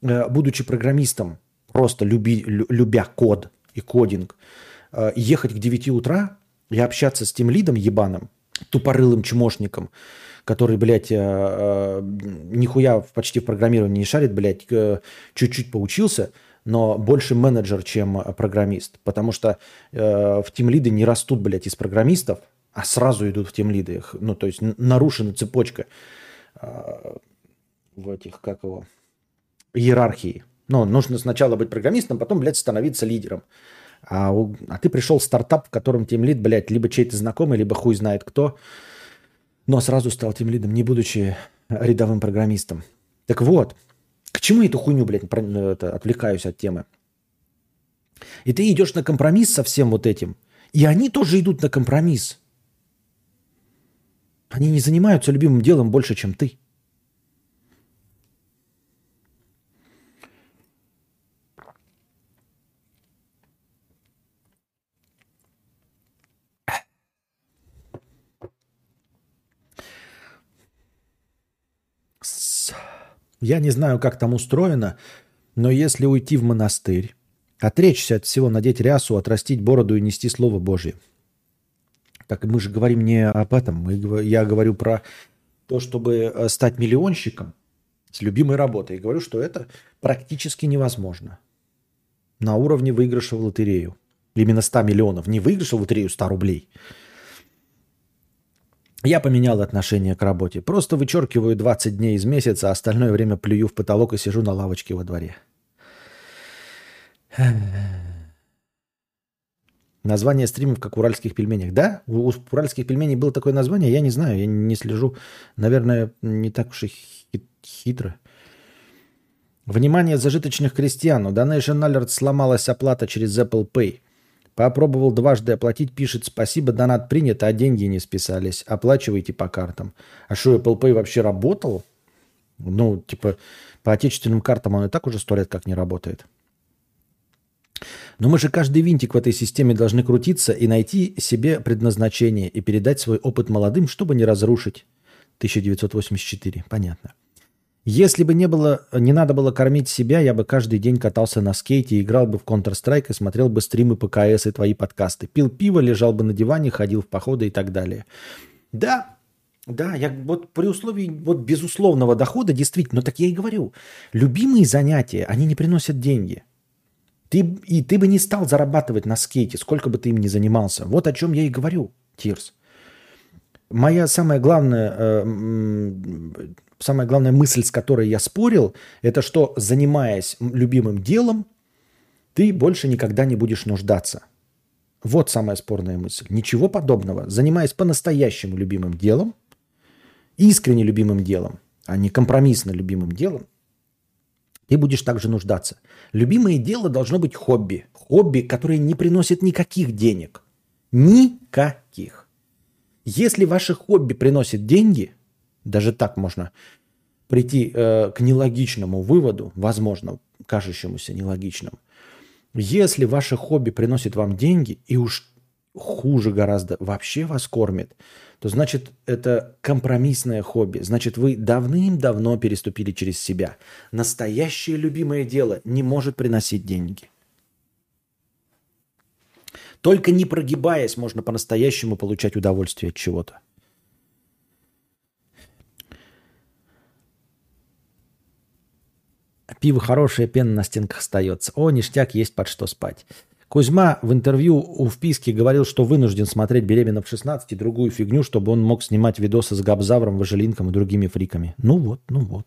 э, будучи программистом, просто люби, любя код, и кодинг, э, ехать к 9 утра и общаться с тем лидом ебаным, тупорылым чмошником, который, блядь, э, э, нихуя почти в программировании не шарит, блядь, чуть-чуть поучился, но больше менеджер, чем программист. Потому что в тимлиды не растут, блядь, из программистов, а сразу идут в тимлиды. Ну, то есть нарушена цепочка в этих, как его, иерархии. Ну, нужно сначала быть программистом, потом, блядь, становиться лидером. А, у, а ты пришел в стартап, в котором тем лид, блядь, либо чей-то знакомый, либо хуй знает кто, но сразу стал тем лидом, не будучи рядовым программистом. Так вот, к чему эту хуйню, блядь, это, отвлекаюсь от темы? И ты идешь на компромисс со всем вот этим. И они тоже идут на компромисс. Они не занимаются любимым делом больше, чем ты. Я не знаю, как там устроено, но если уйти в монастырь, отречься от всего, надеть рясу, отрастить бороду и нести Слово Божье. Так мы же говорим не об этом. Мы, я говорю про то, чтобы э, стать миллионщиком с любимой работой. И говорю, что это практически невозможно. На уровне выигрыша в лотерею. Именно 100 миллионов. Не выигрыша в лотерею 100 рублей. Я поменял отношение к работе. Просто вычеркиваю 20 дней из месяца, а остальное время плюю в потолок и сижу на лавочке во дворе. Название стримов, как уральских пельменях. Да, у уральских пельменей было такое название, я не знаю, я не слежу. Наверное, не так уж и хитро. Внимание зажиточных крестьян. У Donation Alert сломалась оплата через Apple Pay. Попробовал дважды оплатить, пишет спасибо, донат принят, а деньги не списались. Оплачивайте по картам. А что, Apple Pay вообще работал? Ну, типа, по отечественным картам он и так уже сто лет как не работает. Но мы же каждый винтик в этой системе должны крутиться и найти себе предназначение и передать свой опыт молодым, чтобы не разрушить. 1984. Понятно. Если бы не, было, не надо было кормить себя, я бы каждый день катался на скейте, играл бы в Counter-Strike и смотрел бы стримы ПКС и твои подкасты. Пил пиво, лежал бы на диване, ходил в походы и так далее. Да, да, я вот при условии вот безусловного дохода, действительно, но так я и говорю, любимые занятия, они не приносят деньги. Ты, и ты бы не стал зарабатывать на скейте, сколько бы ты им ни занимался. Вот о чем я и говорю, Тирс. Моя самая главная э, самая главная мысль, с которой я спорил, это что, занимаясь любимым делом, ты больше никогда не будешь нуждаться. Вот самая спорная мысль. Ничего подобного. Занимаясь по-настоящему любимым делом, искренне любимым делом, а не компромиссно любимым делом, ты будешь также нуждаться. Любимое дело должно быть хобби. Хобби, которое не приносит никаких денег. Никаких. Если ваше хобби приносит деньги, даже так можно прийти э, к нелогичному выводу, возможно, кажущемуся нелогичным. Если ваше хобби приносит вам деньги, и уж хуже гораздо вообще вас кормит, то значит это компромиссное хобби. Значит, вы давным-давно переступили через себя. Настоящее любимое дело не может приносить деньги. Только не прогибаясь, можно по-настоящему получать удовольствие от чего-то. Пиво хорошее, пена на стенках остается. О, ништяк, есть под что спать. Кузьма в интервью у вписки говорил, что вынужден смотреть «Беременна в 16» и другую фигню, чтобы он мог снимать видосы с Габзавром, Важелинком и другими фриками. Ну вот, ну вот.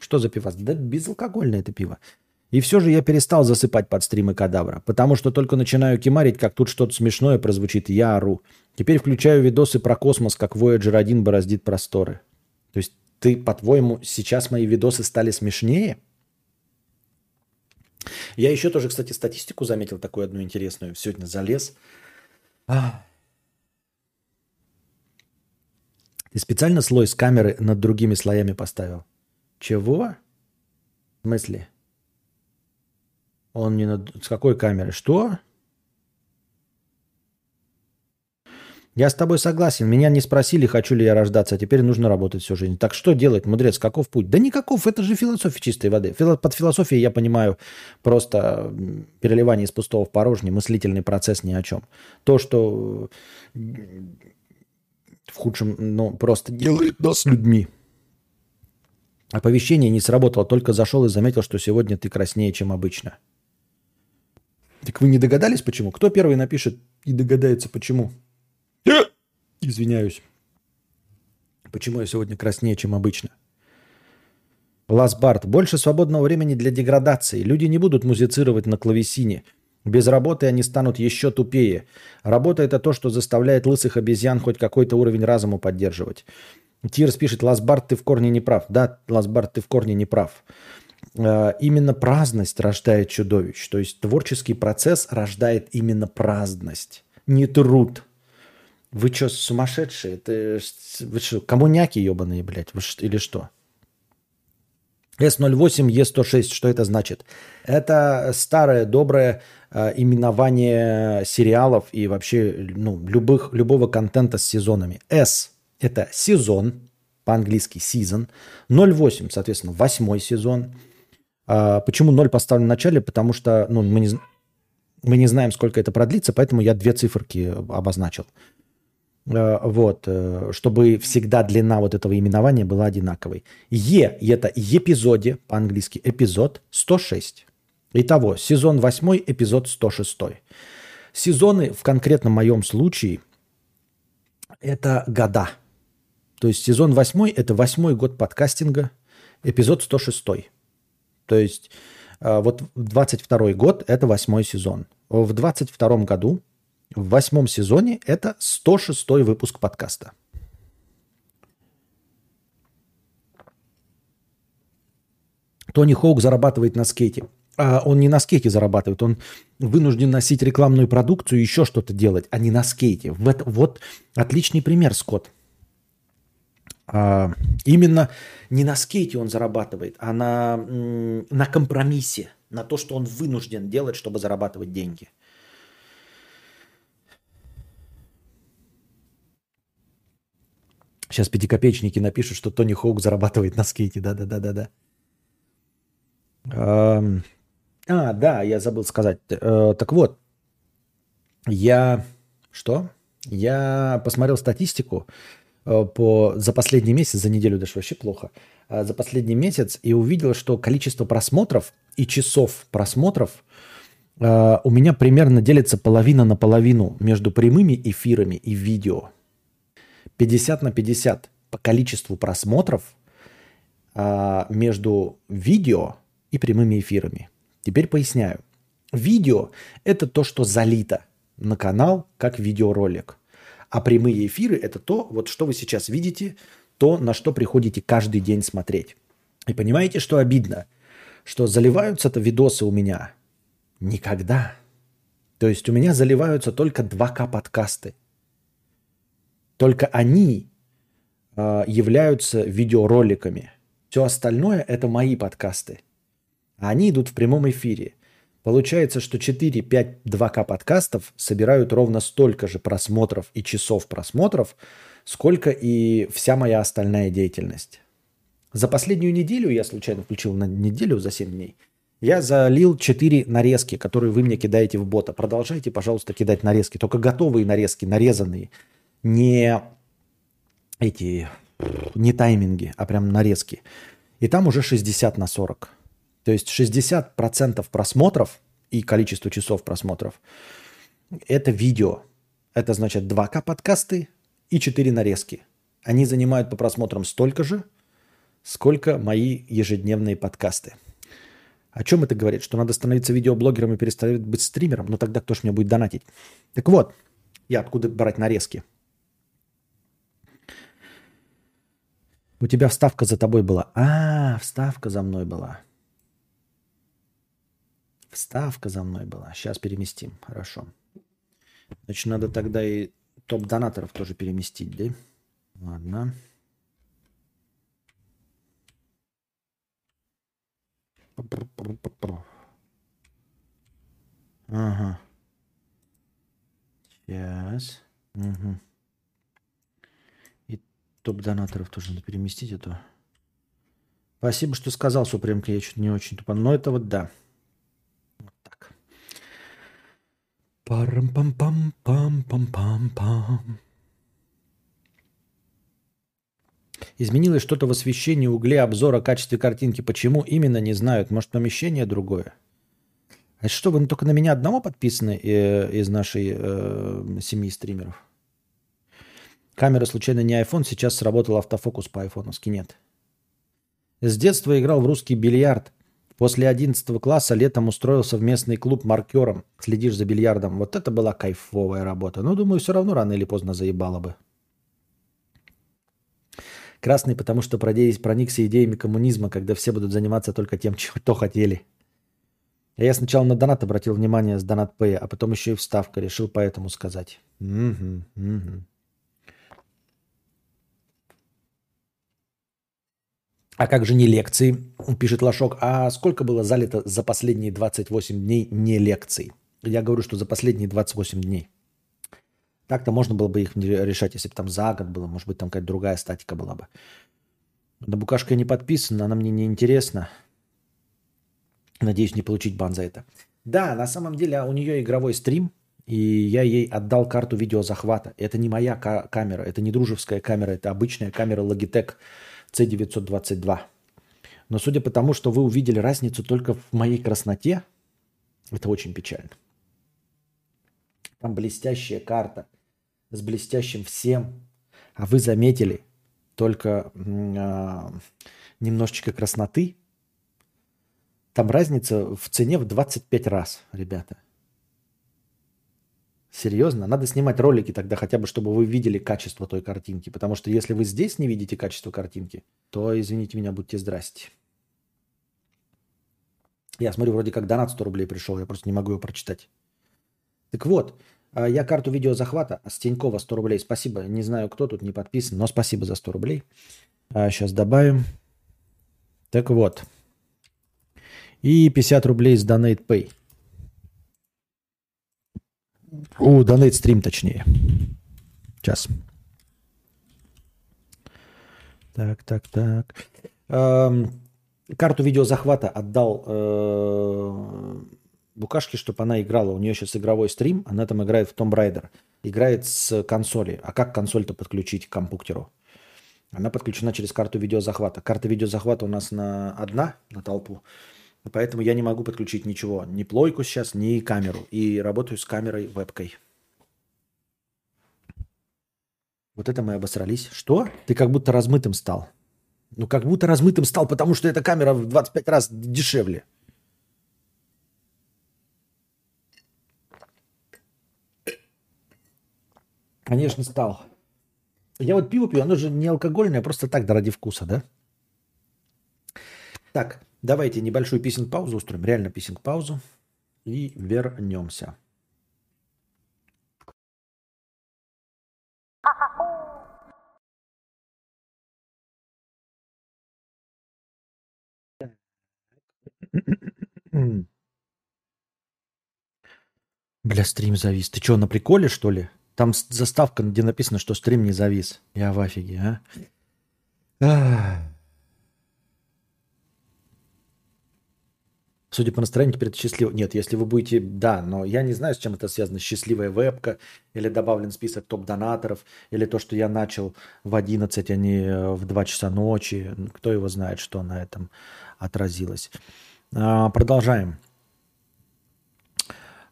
Что за пиво? Да безалкогольное это пиво. И все же я перестал засыпать под стримы кадавра, потому что только начинаю кемарить, как тут что-то смешное прозвучит, я ору. Теперь включаю видосы про космос, как Voyager 1 бороздит просторы. То есть ты, по-твоему, сейчас мои видосы стали смешнее? Я еще тоже, кстати, статистику заметил такую одну интересную. Сегодня залез. Ты специально слой с камеры над другими слоями поставил? Чего? В смысле? Он не над... С какой камеры? Что? Я с тобой согласен. Меня не спросили, хочу ли я рождаться, а теперь нужно работать всю жизнь. Так что делать, мудрец? Каков путь? Да никаков, это же философия чистой воды. Под философией я понимаю просто переливание из пустого в порожнее, мыслительный процесс ни о чем. То, что в худшем, ну, просто делает нас людьми. Оповещение не сработало, только зашел и заметил, что сегодня ты краснее, чем обычно. Так вы не догадались, почему? Кто первый напишет и догадается, почему? Извиняюсь. Почему я сегодня краснее, чем обычно? Ласбарт. Больше свободного времени для деградации. Люди не будут музицировать на клавесине. Без работы они станут еще тупее. Работа – это то, что заставляет лысых обезьян хоть какой-то уровень разума поддерживать. Тирс пишет, Ласбарт, ты в корне не прав. Да, Ласбарт, ты в корне не прав. э, именно праздность рождает чудовищ. То есть творческий процесс рождает именно праздность, не труд. Вы что, сумасшедшие? Это, вы что, коммуняки ебаные, блядь? Вы или что? S08, E106, что это значит? Это старое, доброе э, именование сериалов и вообще ну, любых, любого контента с сезонами. S – это сезон, по-английски season. 08, соответственно, восьмой сезон. А, почему 0 поставлен в начале? Потому что ну, мы, не, мы не знаем, сколько это продлится, поэтому я две циферки обозначил. Э, вот, э, чтобы всегда длина вот этого именования была одинаковой. Е – это эпизоде, по-английски эпизод 106. Итого, сезон 8, эпизод 106. Сезоны в конкретном моем случае – это года. То есть сезон 8 – это восьмой год подкастинга, эпизод 106. То есть э, вот 22 год – это восьмой сезон. В 22 году в восьмом сезоне это 106 выпуск подкаста. Тони Хоук зарабатывает на скейте. А он не на скейте зарабатывает, он вынужден носить рекламную продукцию и еще что-то делать, а не на скейте. Вот, вот отличный пример, Скотт. А, именно не на скейте он зарабатывает, а на, на компромиссе, на то, что он вынужден делать, чтобы зарабатывать деньги. Сейчас пятикопеечники напишут, что Тони Хоук зарабатывает на скейте. Да-да-да-да-да. А, да, я забыл сказать. Э, так вот, я... Что? Я посмотрел статистику э, по, за последний месяц, за неделю даже вообще плохо, э, за последний месяц и увидел, что количество просмотров и часов просмотров у меня примерно делится половина на половину между прямыми эфирами и видео. 50 на 50 по количеству просмотров а, между видео и прямыми эфирами. Теперь поясняю. Видео – это то, что залито на канал как видеоролик. А прямые эфиры – это то, вот что вы сейчас видите, то, на что приходите каждый день смотреть. И понимаете, что обидно? Что заливаются-то видосы у меня никогда. То есть у меня заливаются только 2К подкасты – только они э, являются видеороликами. Все остальное – это мои подкасты. А они идут в прямом эфире. Получается, что 4-5 2К подкастов собирают ровно столько же просмотров и часов просмотров, сколько и вся моя остальная деятельность. За последнюю неделю, я случайно включил на неделю за 7 дней, я залил 4 нарезки, которые вы мне кидаете в бота. Продолжайте, пожалуйста, кидать нарезки. Только готовые нарезки, нарезанные – не эти, не тайминги, а прям нарезки. И там уже 60 на 40. То есть 60% просмотров и количество часов просмотров – это видео. Это значит 2К подкасты и 4 нарезки. Они занимают по просмотрам столько же, сколько мои ежедневные подкасты. О чем это говорит? Что надо становиться видеоблогером и перестать быть стримером? Ну тогда кто ж мне будет донатить? Так вот, я откуда брать нарезки? У тебя вставка за тобой была. А, вставка за мной была. Вставка за мной была. Сейчас переместим. Хорошо. Значит, надо тогда и топ-донаторов тоже переместить, да? Ладно. Ага. Сейчас. Угу. Топ-донаторов тоже надо переместить это. Спасибо, что сказал, Супремка. Я что-то не очень тупо. Но это вот да. Вот так. Парам-пам-пам-пам-пам-пам-пам. Изменилось что-то в освещении, угле, обзора, качестве картинки. Почему именно, не знают. Может, помещение другое? А что, вы только на меня одного подписаны э, из нашей э, семьи стримеров? Камера случайно не iPhone, сейчас сработал автофокус по айфоновски, нет. С детства играл в русский бильярд. После 11 класса летом устроился в местный клуб маркером. Следишь за бильярдом. Вот это была кайфовая работа. Но, думаю, все равно рано или поздно заебало бы. Красный, потому что проникся идеями коммунизма, когда все будут заниматься только тем, что хотели. Я сначала на донат обратил внимание с донат Pay, а потом еще и вставка. Решил поэтому сказать. Мгм, мгм. А как же не лекции? Пишет Лошок. А сколько было залито за последние 28 дней не лекций? Я говорю, что за последние 28 дней. Так-то можно было бы их решать, если бы там за год было. Может быть, там какая-то другая статика была бы. На букашка я не подписана, она мне не интересна. Надеюсь, не получить бан за это. Да, на самом деле у нее игровой стрим, и я ей отдал карту видеозахвата. Это не моя ка- камера, это не дружеская камера, это обычная камера Logitech C922. Но судя по тому, что вы увидели разницу только в моей красноте, это очень печально. Там блестящая карта с блестящим всем, а вы заметили только а, немножечко красноты. Там разница в цене в 25 раз, ребята. Серьезно? Надо снимать ролики тогда хотя бы, чтобы вы видели качество той картинки. Потому что если вы здесь не видите качество картинки, то, извините меня, будьте здрасте. Я смотрю, вроде как донат 100 рублей пришел, я просто не могу его прочитать. Так вот, а, я карту видеозахвата с Тинькова 100 рублей. Спасибо. Не знаю, кто тут не подписан, но спасибо за 100 рублей. Сейчас добавим. Так вот. И 50 рублей с Donate Pay. У, Donate Stream точнее. Сейчас. Так, так, так. Эм, карту видеозахвата отдал э, Букашке, чтобы она играла. У нее сейчас игровой стрим, она там играет в Tomb Raider. Играет с консоли. А как консоль-то подключить к компьютеру? Она подключена через карту видеозахвата. Карта видеозахвата у нас на одна, на толпу. Поэтому я не могу подключить ничего. Ни плойку сейчас, ни камеру. И работаю с камерой вебкой. Вот это мы обосрались. Что? Ты как будто размытым стал. Ну, как будто размытым стал, потому что эта камера в 25 раз дешевле. Конечно, стал. Я вот пиво пью, оно же не алкогольное, просто так, да ради вкуса, да? Так, давайте небольшую писинг-паузу устроим. Реально писинг-паузу. И вернемся. Бля, стрим завис. Ты что, на приколе, что ли? Там заставка, где написано, что стрим не завис. Я в афиге, а? Судя по настроению, теперь это счастливо. Нет, если вы будете... Да, но я не знаю, с чем это связано. Счастливая вебка, или добавлен список топ-донаторов, или то, что я начал в 11, а не э, в 2 часа ночи. Кто его знает, что на этом отразилось. А, Продолжаем.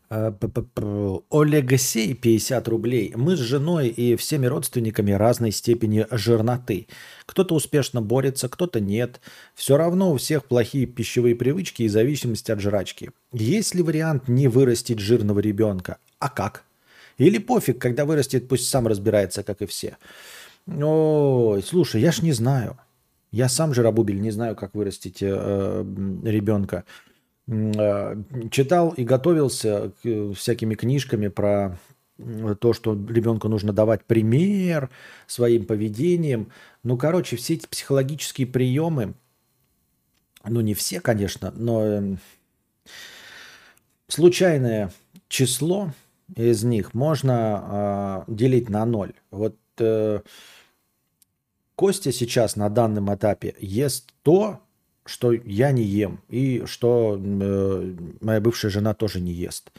Э, п- Олегсей 50 рублей. Мы с женой и всеми родственниками разной степени жирноты. Кто-то успешно борется, кто-то нет. Все равно у всех плохие пищевые привычки и зависимость от жрачки. Есть ли вариант не вырастить жирного ребенка? А как? Или пофиг, когда вырастет, пусть сам разбирается, как и все. Ой, слушай, я ж не знаю. Я сам жиробубель, не знаю, как вырастить э, ребенка. Читал и готовился к, э, всякими книжками про м, то, что ребенку нужно давать пример своим поведением. Ну, короче, все эти психологические приемы, ну, не все, конечно, но эм, случайное число из них можно а, делить на ноль. Вот э, Костя сейчас на данном этапе ест то, что я не ем, и что э, моя бывшая жена тоже не ест.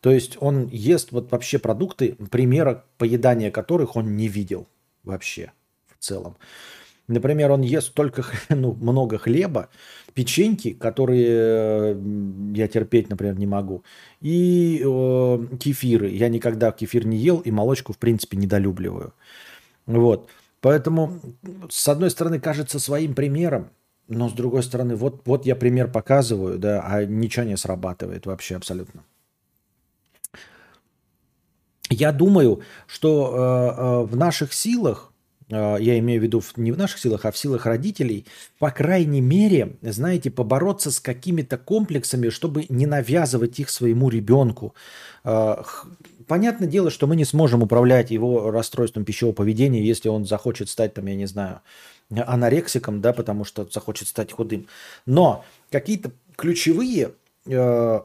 То есть он ест вот вообще продукты, примера поедания которых он не видел вообще в целом. Например, он ест только *laughs* ну, много хлеба, печеньки, которые я терпеть, например, не могу, и э, кефиры. Я никогда кефир не ел и молочку, в принципе, недолюбливаю. Вот. Поэтому, с одной стороны, кажется своим примером, но с другой стороны, вот, вот я пример показываю, да, а ничего не срабатывает вообще абсолютно. Я думаю, что э, э, в наших силах э, я имею в виду не в наших силах, а в силах родителей, по крайней мере, знаете, побороться с какими-то комплексами, чтобы не навязывать их своему ребенку. Э, понятное дело, что мы не сможем управлять его расстройством пищевого поведения, если он захочет стать, там, я не знаю, анорексиком, да, потому что захочет стать худым. Но какие-то ключевые э,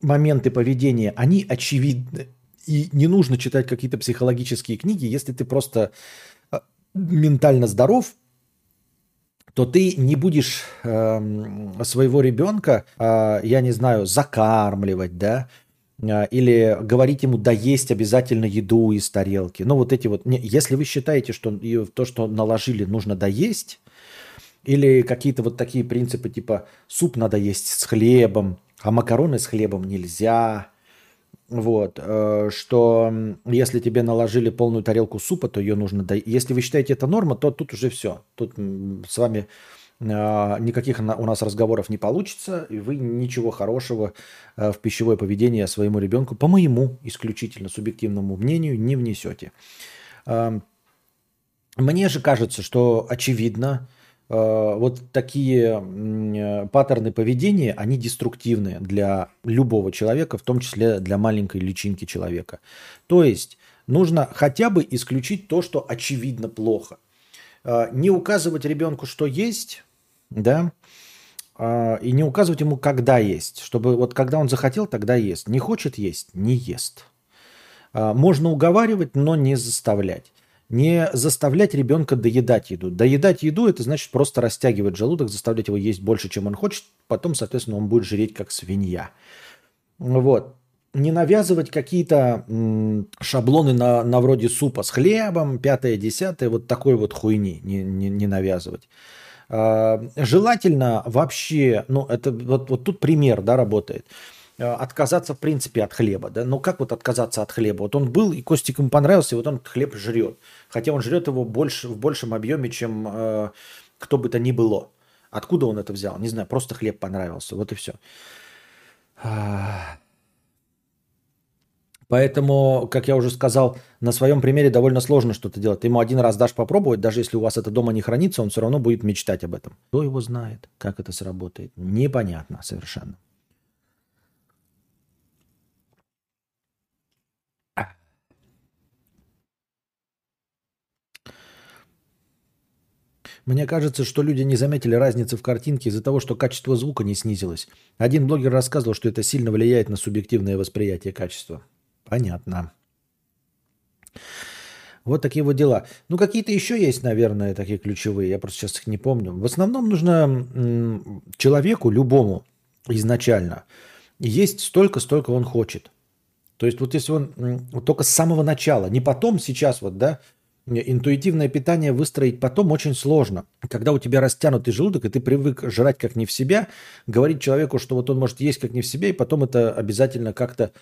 моменты поведения, они очевидны. И не нужно читать какие-то психологические книги, если ты просто э, ментально здоров, то ты не будешь э, своего ребенка, э, я не знаю, закармливать, да, или говорить ему доесть обязательно еду из тарелки. Ну вот эти вот, если вы считаете, что то, что наложили, нужно доесть, или какие-то вот такие принципы типа суп надо есть с хлебом, а макароны с хлебом нельзя, вот, э, что если тебе наложили полную тарелку супа, то ее нужно доесть. Если вы считаете это норма, то тут уже все. Тут с вами никаких у нас разговоров не получится, и вы ничего хорошего э, в пищевое поведение своему ребенку, по моему исключительно субъективному мнению, не внесете. Эм, мне же кажется, что очевидно, вот такие паттерны поведения, они деструктивны для любого человека, в том числе для маленькой личинки человека. То есть нужно хотя бы исключить то, что очевидно плохо. Не указывать ребенку, что есть, да, и не указывать ему, когда есть, чтобы вот когда он захотел, тогда ест. Не хочет есть, не ест. Можно уговаривать, но не заставлять не заставлять ребенка доедать еду. Доедать еду это значит просто растягивать желудок, заставлять его есть больше, чем он хочет. Потом, соответственно, он будет жреть как свинья. Вот. Не навязывать какие-то шаблоны на, на вроде супа с хлебом, пятое, десятое, вот такой вот хуйни не, не, не навязывать. А, желательно вообще, ну это вот, вот тут пример, да, работает. Э, отказаться в принципе от хлеба. Да? Ну как вот отказаться от хлеба? Вот он был, и Костик ему понравился, и вот он хлеб жрет. Хотя он жрет его больше, в большем объеме, чем э, кто бы то ни было. Откуда он это взял? Не знаю, просто хлеб понравился. Вот и все. Поэтому, как я уже сказал, на своем примере довольно сложно что-то делать. Ты ему один раз дашь попробовать, даже если у вас это дома не хранится, он все равно будет мечтать об этом. Кто его знает, как это сработает? Непонятно совершенно. Мне кажется, что люди не заметили разницы в картинке из-за того, что качество звука не снизилось. Один блогер рассказывал, что это сильно влияет на субъективное восприятие качества. Понятно. Вот такие вот дела. Ну, какие-то еще есть, наверное, такие ключевые. Я просто сейчас их не помню. В основном нужно человеку, любому изначально, есть столько, столько он хочет. То есть вот если он вот только с самого начала, не потом, сейчас вот, да, интуитивное питание выстроить потом очень сложно. Когда у тебя растянутый желудок, и ты привык жрать как не в себя, говорить человеку, что вот он может есть как не в себе, и потом это обязательно как-то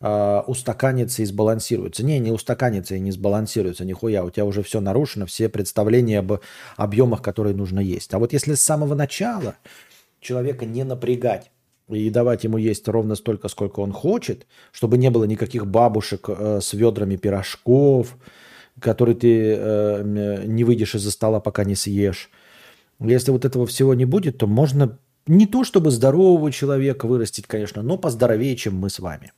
э, устаканится и сбалансируется. Не, не устаканится и не сбалансируется, нихуя. У тебя уже все нарушено, все представления об объемах, которые нужно есть. А вот если с самого начала человека не напрягать, и давать ему есть ровно столько, сколько он хочет, чтобы не было никаких бабушек э, с ведрами пирожков, который ты э, не выйдешь из-за стола, пока не съешь. Если вот этого всего не будет, то можно не то чтобы здорового человека вырастить, конечно, но поздоровее, чем мы с вами.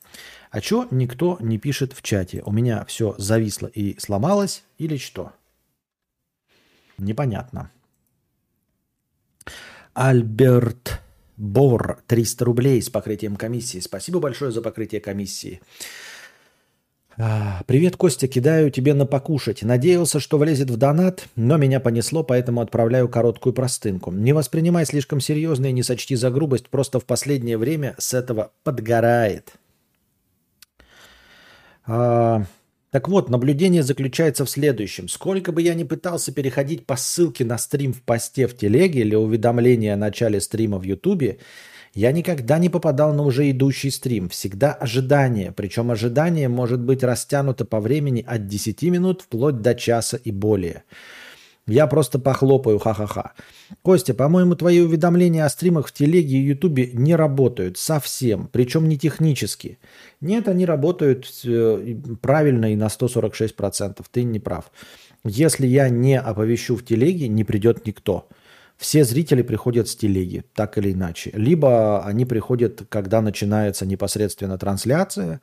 А что никто не пишет в чате? У меня все зависло и сломалось или что? Непонятно. Альберт Бор, 300 рублей с покрытием комиссии. Спасибо большое за покрытие комиссии. А, Привет, Костя, кидаю тебе на покушать. Надеялся, что влезет в донат, но меня понесло, поэтому отправляю короткую простынку. Не воспринимай слишком серьезно и не сочти за грубость, просто в последнее время с этого подгорает. А, так вот, наблюдение заключается в следующем. Сколько бы я ни пытался переходить по ссылке на стрим в посте в телеге или уведомление о начале стрима в ютубе, я никогда не попадал на уже идущий стрим. Всегда ожидание. Причем ожидание может быть растянуто по времени от 10 минут вплоть до часа и более. Я просто похлопаю, ха-ха-ха. Костя, по-моему, твои уведомления о стримах в телеге и ютубе не работают совсем, причем не технически. Нет, они работают э, правильно и на 146%. Ты не прав. Если я не оповещу в телеге, не придет никто. Все зрители приходят с телеги, так или иначе. Либо они приходят, когда начинается непосредственно трансляция,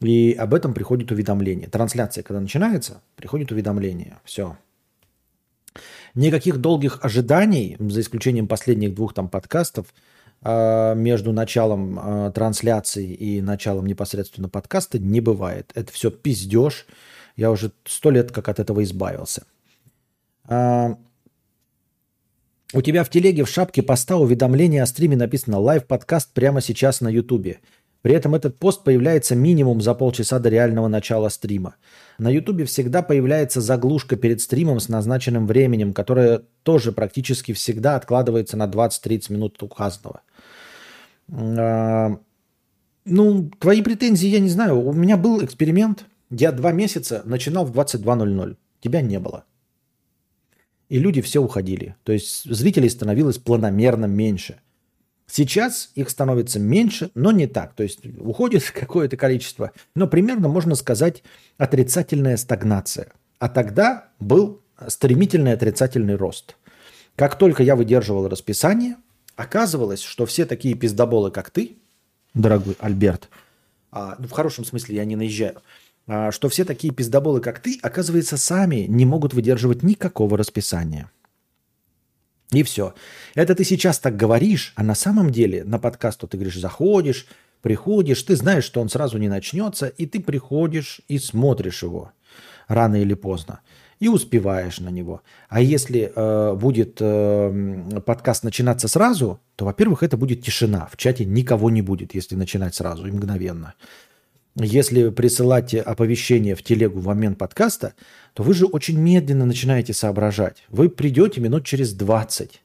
и об этом приходит уведомление. Трансляция, когда начинается, приходит уведомление. Все. Никаких долгих ожиданий, за исключением последних двух там подкастов, а, между началом а, трансляции и началом непосредственно подкаста не бывает. Это все пиздеж. Я уже сто лет как от этого избавился. А, у тебя в телеге в шапке поста уведомление о стриме написано «Лайв-подкаст прямо сейчас на ютубе». При этом этот пост появляется минимум за полчаса до реального начала стрима. На Ютубе всегда появляется заглушка перед стримом с назначенным временем, которая тоже практически всегда откладывается на 20-30 минут указанного. А, ну, твои претензии я не знаю. У меня был эксперимент. Я два месяца начинал в 22.00. Тебя не было. И люди все уходили. То есть зрителей становилось планомерно меньше – Сейчас их становится меньше, но не так. То есть уходит *laughs* какое-то количество, но примерно можно сказать отрицательная стагнация. А тогда был стремительный отрицательный рост. Как только я выдерживал расписание, оказывалось, что все такие пиздоболы, как ты, дорогой Альберт, а, ну, в хорошем смысле я не наезжаю, а, что все такие пиздоболы, как ты, оказывается, сами не могут выдерживать никакого расписания. И все. Это ты сейчас так говоришь, а на самом деле на подкаст ты говоришь, заходишь, приходишь, ты знаешь, что он сразу не начнется, и ты приходишь и смотришь его рано или поздно и успеваешь на него. А если э, будет э, подкаст начинаться сразу, то, во-первых, это будет тишина. В чате никого не будет, если начинать сразу и мгновенно. Если присылать оповещение в телегу в момент подкаста, то вы же очень медленно начинаете соображать. Вы придете минут через 20.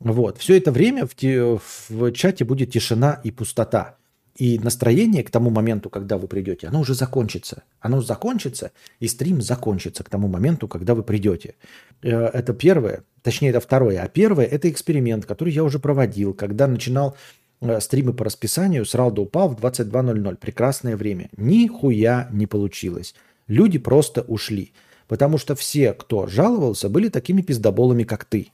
Вот. Все это время в, те, в чате будет тишина и пустота. И настроение к тому моменту, когда вы придете, оно уже закончится. Оно закончится, и стрим закончится к тому моменту, когда вы придете. Э, это первое, точнее, это второе. А первое – это эксперимент, который я уже проводил, когда начинал э, стримы по расписанию, сразу упал в 22.00. Прекрасное время. Нихуя не получилось. Люди просто ушли. Потому что все, кто жаловался, были такими пиздоболами, как ты.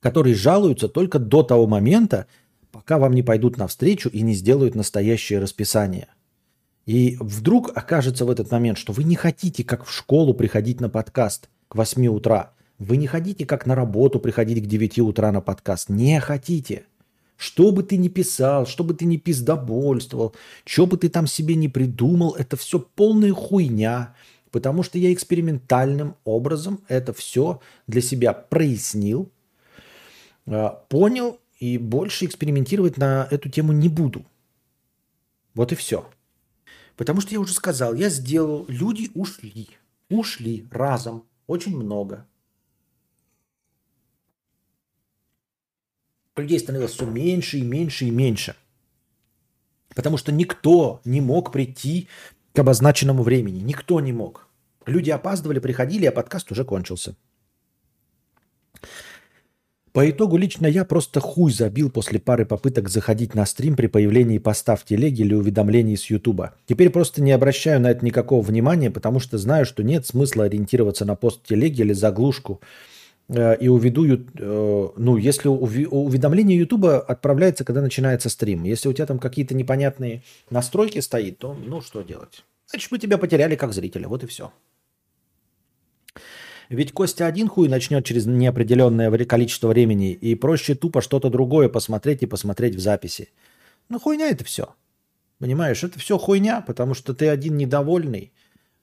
Которые жалуются только до того момента, пока вам не пойдут навстречу и не сделают настоящее расписание. И вдруг окажется в этот момент, что вы не хотите, как в школу, приходить на подкаст к 8 утра. Вы не хотите, как на работу, приходить к 9 утра на подкаст. Не хотите. Что бы ты ни писал, что бы ты ни пиздобольствовал, что бы ты там себе не придумал, это все полная хуйня, потому что я экспериментальным образом это все для себя прояснил, э, понял и больше экспериментировать на эту тему не буду. Вот и все. Потому что я уже сказал, я сделал, люди ушли, ушли разом, очень много. Людей становилось все меньше и меньше и меньше. Потому что никто не мог прийти к обозначенному времени. Никто не мог. Люди опаздывали, приходили, а подкаст уже кончился. По итогу лично я просто хуй забил после пары попыток заходить на стрим при появлении поста в телеге или уведомлений с Ютуба. Теперь просто не обращаю на это никакого внимания, потому что знаю, что нет смысла ориентироваться на пост в телеге или заглушку и уведу, э, ну, если уведомление Ютуба отправляется, когда начинается стрим. Если у тебя там какие-то непонятные настройки стоит, то ну что делать? Значит, мы тебя потеряли как зрителя, вот и все. Ведь Костя один хуй начнет через неопределенное количество времени, и проще тупо что-то другое посмотреть и посмотреть в записи. Ну, хуйня это все. Понимаешь, это все хуйня, потому что ты один недовольный.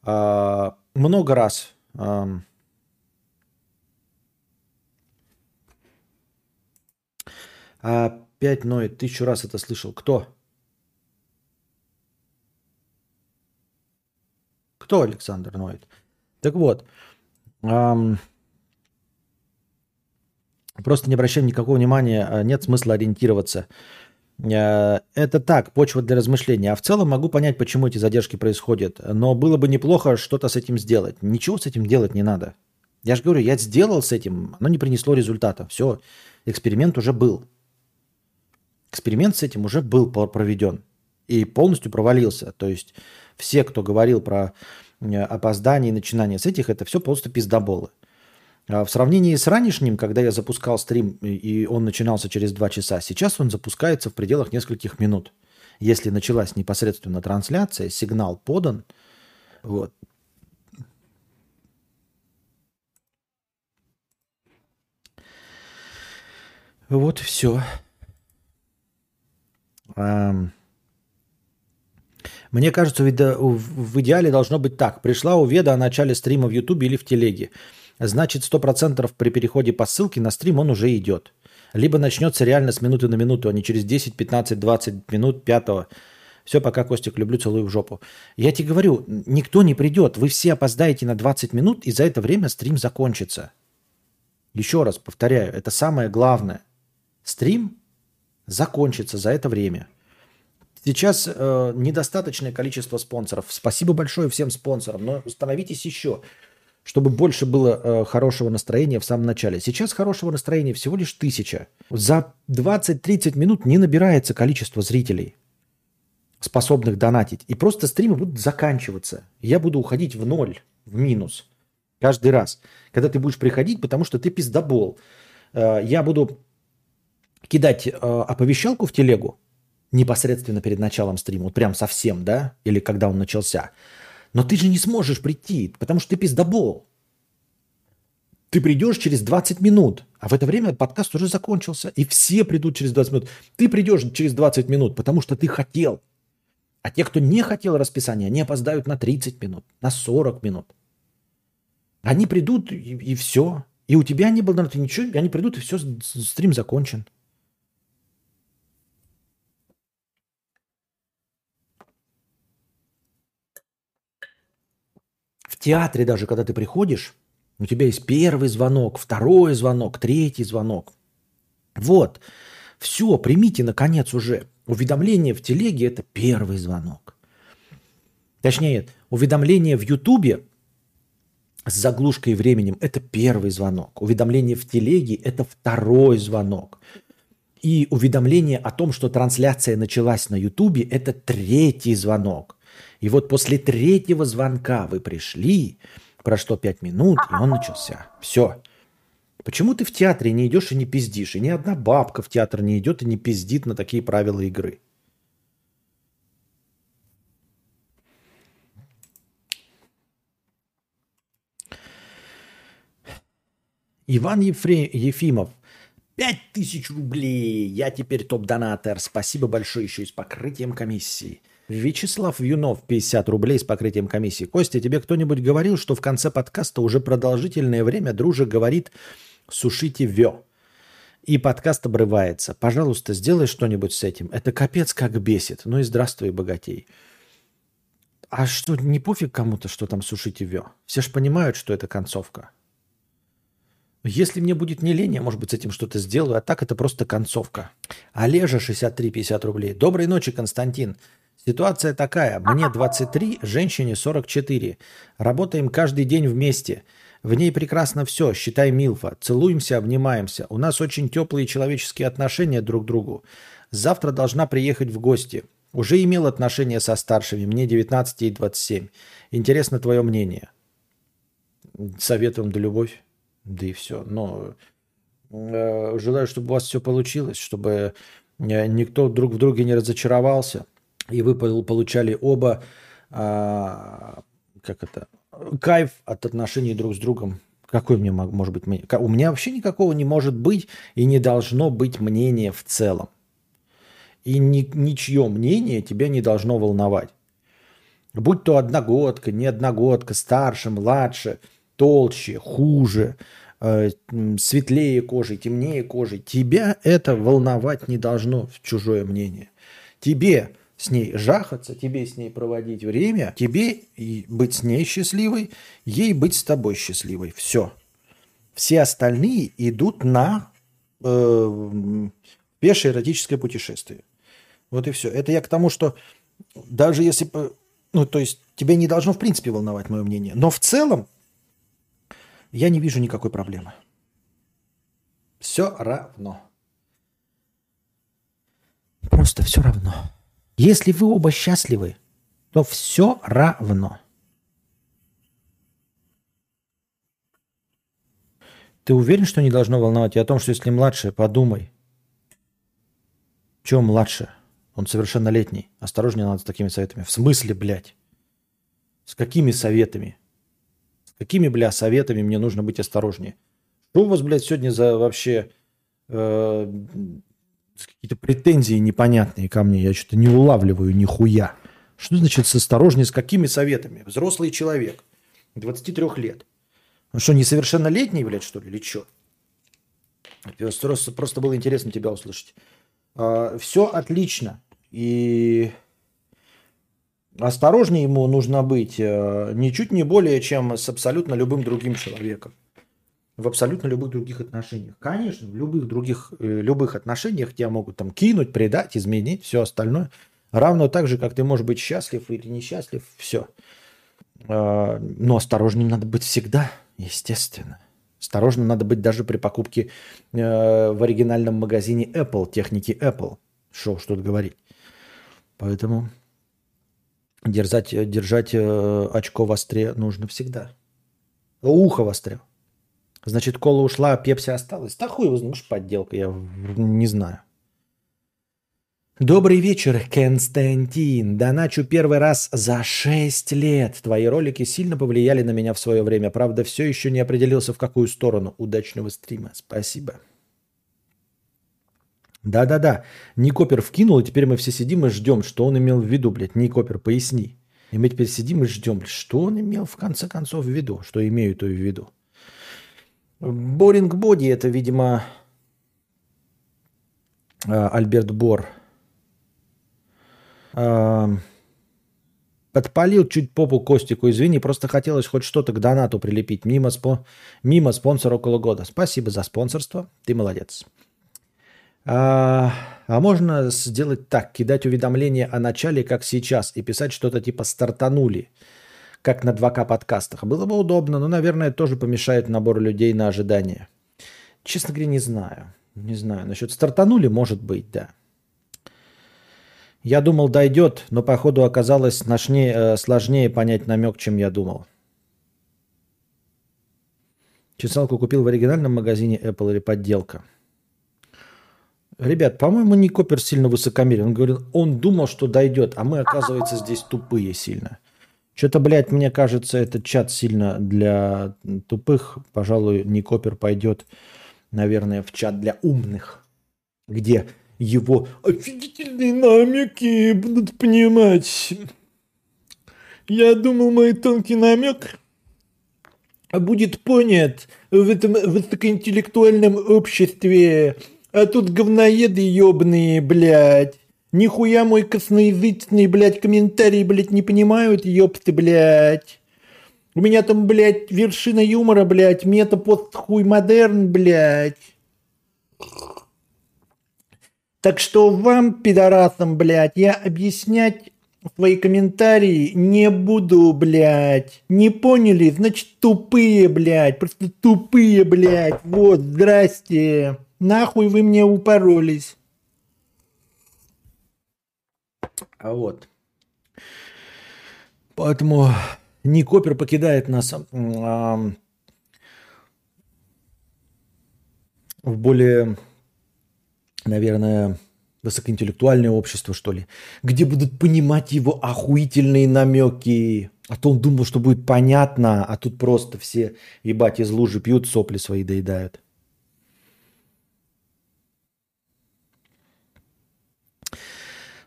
А, много раз Опять ноет. Тысячу раз это слышал. Кто? Кто Александр ноет? Так вот. Эм, просто не обращаем никакого внимания. А нет смысла ориентироваться. Э, это так, почва для размышления. А в целом могу понять, почему эти задержки происходят. Но было бы неплохо что-то с этим сделать. Ничего с этим делать не надо. Я же говорю, я сделал с этим, оно не принесло результата. Все, эксперимент уже был. Эксперимент с этим уже был проведен и полностью провалился. То есть все, кто говорил про э, опоздание и начинание с этих, это все просто пиздоболы. А в сравнении с ранешним, когда я запускал стрим, и он начинался через два часа, сейчас он запускается в пределах нескольких минут. Если началась непосредственно трансляция, сигнал подан, вот. Вот все. Мне кажется, в идеале должно быть так. Пришла уведа о начале стрима в Ютубе или в Телеге. Значит, 100% при переходе по ссылке на стрим он уже идет. Либо начнется реально с минуты на минуту, а не через 10, 15, 20 минут пятого. Все, пока, Костик, люблю, целую в жопу. Я тебе говорю, никто не придет. Вы все опоздаете на 20 минут, и за это время стрим закончится. Еще раз повторяю, это самое главное. Стрим закончится за это время. Сейчас э, недостаточное количество спонсоров. Спасибо большое всем спонсорам, но становитесь еще, чтобы больше было э, хорошего настроения в самом начале. Сейчас хорошего настроения всего лишь тысяча. За 20-30 минут не набирается количество зрителей, способных донатить. И просто стримы будут заканчиваться. Я буду уходить в ноль, в минус каждый раз, когда ты будешь приходить, потому что ты пиздобол. Э, я буду кидать э, оповещалку в телегу, непосредственно перед началом стрима, вот прям совсем, да, или когда он начался. Но ты же не сможешь прийти, потому что ты пиздобол. Ты придешь через 20 минут, а в это время подкаст уже закончился, и все придут через 20 минут. Ты придешь через 20 минут, потому что ты хотел. А те, кто не хотел расписания, они опоздают на 30 минут, на 40 минут. Они придут, и, и все. И у тебя не было ничего, они придут, и все, стрим закончен. Театре даже, когда ты приходишь, у тебя есть первый звонок, второй звонок, третий звонок. Вот. Все, примите, наконец, уже. Уведомление в телеге – это первый звонок. Точнее, уведомление в Ютубе с заглушкой временем – это первый звонок. Уведомление в телеге – это второй звонок. И уведомление о том, что трансляция началась на Ютубе – это третий звонок. И вот после третьего звонка вы пришли, прошло пять минут, и он начался. Все. Почему ты в театре не идешь и не пиздишь? И ни одна бабка в театр не идет и не пиздит на такие правила игры. Иван Ефре... Ефимов. Пять тысяч рублей. Я теперь топ-донатор. Спасибо большое еще и с покрытием комиссии. Вячеслав Юнов, 50 рублей с покрытием комиссии. Костя, тебе кто-нибудь говорил, что в конце подкаста уже продолжительное время дружа говорит «сушите вё». И подкаст обрывается. Пожалуйста, сделай что-нибудь с этим. Это капец как бесит. Ну и здравствуй, богатей. А что, не пофиг кому-то, что там сушите вё? Все же понимают, что это концовка. Если мне будет не лень, я, может быть, с этим что-то сделаю, а так это просто концовка. Олежа, 63,50 рублей. Доброй ночи, Константин. Ситуация такая. Мне 23, женщине 44. Работаем каждый день вместе. В ней прекрасно все, считай Милфа. Целуемся, обнимаемся. У нас очень теплые человеческие отношения друг к другу. Завтра должна приехать в гости. Уже имел отношения со старшими, мне 19 и 27. Интересно твое мнение. Советуем да любовь. Да и все. Но э, желаю, чтобы у вас все получилось, чтобы э, никто друг в друге не разочаровался – и вы получали оба, а, как это, кайф от отношений друг с другом. Какой мне может быть мнение? У меня вообще никакого не может быть и не должно быть мнения в целом. И ни, ничье мнение тебя не должно волновать. Будь то одногодка, не одногодка, старше, младше, толще, хуже, э, светлее кожей, темнее кожей. Тебя это волновать не должно, чужое мнение. Тебе с ней жахаться, тебе с ней проводить время, тебе быть с ней счастливой, ей быть с тобой счастливой. Все. Все остальные идут на э, пешее эротическое путешествие. Вот и все. Это я к тому, что даже если... Ну, то есть, тебя не должно в принципе волновать мое мнение. Но в целом, Я не вижу никакой проблемы. Все равно. Просто все равно. Если вы оба счастливы, то все равно. Ты уверен, что не должно волновать и о том, что если младше, подумай. Чем младше? Он совершеннолетний. Осторожнее надо с такими советами. В смысле, блядь? С какими советами? С какими, бля, советами мне нужно быть осторожнее? Что у вас, блядь, сегодня за вообще э, какие-то претензии непонятные ко мне? Я что-то не улавливаю нихуя. Что значит с осторожнее? С какими советами? Взрослый человек, 23 лет. Он что, несовершеннолетний, блядь, что ли, или что? Просто, просто было интересно тебя услышать. А, все отлично. И осторожнее ему нужно быть э, ничуть не более, чем с абсолютно любым другим человеком. В абсолютно любых других отношениях. Конечно, в любых других э, любых отношениях тебя могут там кинуть, предать, изменить, все остальное. Равно так же, как ты можешь быть счастлив или несчастлив, все. А, но осторожнее надо быть всегда. Естественно. Осторожно надо быть даже при покупке э, в оригинальном магазине Apple, техники Apple. Что что тут говорить. Поэтому держать, держать э, очко в остре нужно всегда. Ухо в остре. Значит, кола ушла, а пепси осталась. Да хуй его, может, подделка, я не знаю. Добрый вечер, Константин. Доначу первый раз за 6 лет. Твои ролики сильно повлияли на меня в свое время. Правда, все еще не определился, в какую сторону. Удачного стрима. Спасибо. Да-да-да. Никопер вкинул, и теперь мы все сидим и ждем, что он имел в виду, блядь. Никопер, поясни. И мы теперь сидим и ждем, блядь, что он имел в конце концов в виду, что имею то в виду. Боринг Боди это, видимо, а, Альберт Бор Подпалил чуть попу Костику, извини, просто хотелось хоть что-то к донату прилепить. Мимо, спо... Мимо спонсора около года. Спасибо за спонсорство, ты молодец. А, а можно сделать так, кидать уведомления о начале, как сейчас, и писать что-то типа «стартанули», как на 2К подкастах. Было бы удобно, но, наверное, тоже помешает набору людей на ожидание. Честно говоря, не знаю. Не знаю. Насчет «стартанули» может быть, да. Я думал, дойдет, но походу оказалось сложнее, э, сложнее понять намек, чем я думал. Чесалку купил в оригинальном магазине Apple или подделка? Ребят, по-моему, не Копер сильно высокомерен. Он говорил, он думал, что дойдет, а мы, оказывается, здесь тупые сильно. Что-то, блядь, мне кажется, этот чат сильно для тупых. Пожалуй, не Копер пойдет, наверное, в чат для умных, где его офигительные намеки будут понимать. Я думал, мой тонкий намек будет понят в этом высокоинтеллектуальном обществе. А тут говноеды ебаные, блядь. Нихуя мой косноязычный, блядь, комментарий, блядь, не понимают, ёпты, блядь. У меня там, блядь, вершина юмора, блядь, мета-пост хуй модерн, блядь. Так что вам, пидорасам, блядь, я объяснять свои комментарии не буду, блядь. Не поняли? Значит, тупые, блядь. Просто тупые, блядь. Вот, здрасте. Нахуй вы мне упоролись. А вот. Поэтому Никопер покидает нас а, в более наверное, высокоинтеллектуальное общество, что ли, где будут понимать его охуительные намеки. А то он думал, что будет понятно, а тут просто все, ебать, из лужи пьют, сопли свои доедают.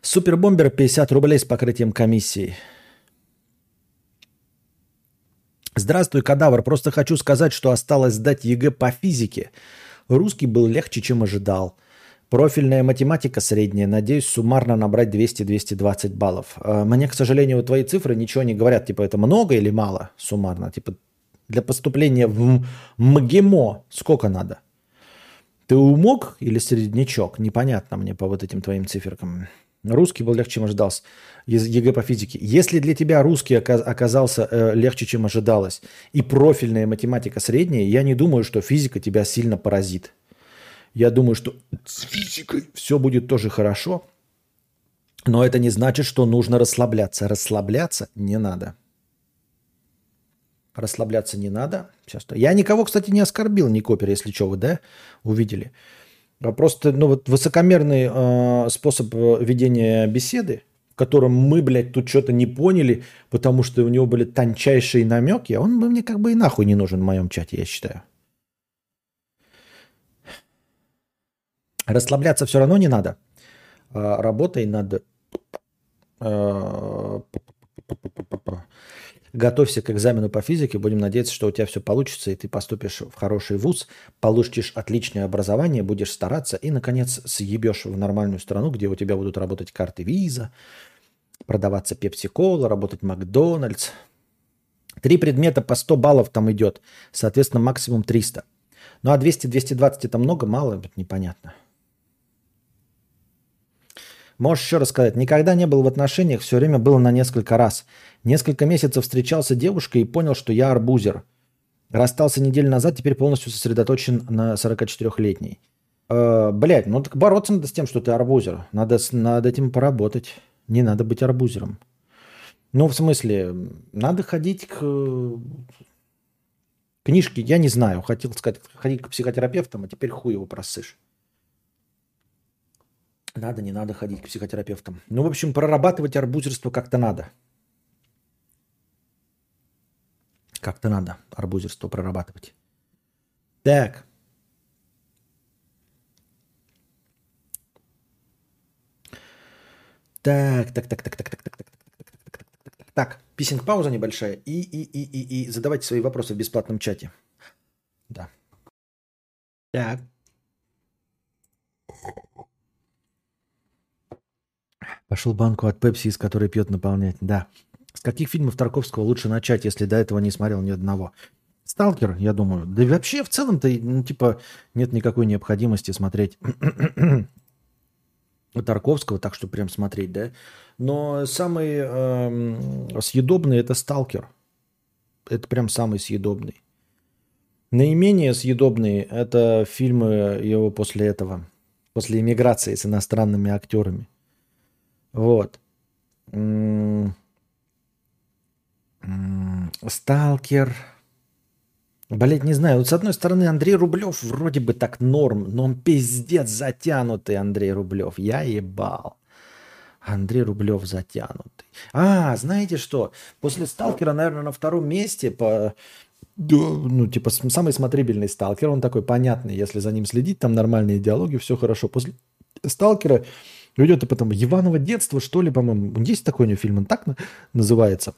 Супербомбер 50 рублей с покрытием комиссии. Здравствуй, кадавр. Просто хочу сказать, что осталось сдать ЕГЭ по физике. Русский был легче, чем ожидал. Профильная математика средняя. Надеюсь, суммарно набрать 200-220 баллов. А, мне, к сожалению, твои цифры ничего не говорят. Типа, это много или мало суммарно? Типа, для поступления в МГИМО сколько надо? Ты умок или среднячок? Непонятно мне по вот этим твоим циферкам. Русский был легче, чем ожидалось. Из ЕГЭ по физике. Если для тебя русский оказался э, легче, чем ожидалось, и профильная математика средняя, я не думаю, что физика тебя сильно поразит. Я думаю, что с физикой все будет тоже хорошо. Но это не значит, что нужно расслабляться. Расслабляться не надо. Расслабляться не надо. Сейчас. Я никого, кстати, не оскорбил, ни копер, если что, вы, да, увидели. А просто, ну, вот высокомерный э, способ э, ведения беседы, в котором мы, блядь, тут что-то не поняли, потому что у него были тончайшие намеки, он бы мне как бы и нахуй не нужен в моем чате, я считаю. Расслабляться все равно не надо. А, работай над а, Готовься к экзамену по физике. Будем надеяться, что у тебя все получится, и ты поступишь в хороший вуз, получишь отличное образование, будешь стараться, и, наконец, съебешь в нормальную страну, где у тебя будут работать карты виза, продаваться пепси-кола, работать Макдональдс. Три предмета по 100 баллов там идет, соответственно, максимум 300. Ну а 200-220 это много, мало, непонятно. Можешь еще рассказать. Никогда не был в отношениях, все время было на несколько раз. Несколько месяцев встречался девушкой и понял, что я арбузер. Расстался неделю назад, теперь полностью сосредоточен на 44-летней. Э, блять, ну так бороться надо с тем, что ты арбузер. Надо над этим поработать. Не надо быть арбузером. Ну, в смысле, надо ходить к книжке, я не знаю. Хотел сказать, ходить к психотерапевтам, а теперь хуй его просышь. Надо, не надо ходить к психотерапевтам. Ну, в общем, прорабатывать арбузерство как-то надо. Как-то надо арбузерство прорабатывать. Так. Так, так, так, так, так, так, так, так, так, так, так, так. Писинг пауза небольшая. И, и, и, и, и задавайте свои вопросы в бесплатном чате. Да. Так. Пошел банку от Пепси, из которой пьет наполнять. Да. С каких фильмов Тарковского лучше начать, если до этого не смотрел ни одного? Сталкер, я думаю. Да и вообще в целом-то, ну, типа, нет никакой необходимости смотреть *clears throat* Тарковского, так что прям смотреть, да. Но самый э, съедобный это Сталкер. Это прям самый съедобный. Наименее съедобные это фильмы его после этого, после иммиграции с иностранными актерами. Вот. Сталкер. Блять, не знаю. Вот с одной стороны, Андрей Рублев вроде бы так норм, но он пиздец затянутый, Андрей Рублев. Я ебал. Андрей Рублев затянутый. А, знаете что? После Сталкера, наверное, на втором месте по ну, типа, самый смотрибельный сталкер, он такой понятный, если за ним следить, там нормальные диалоги, все хорошо. После сталкера Идет и потом Иваново детство, что ли, по-моему. Есть такой у него фильм, он так называется.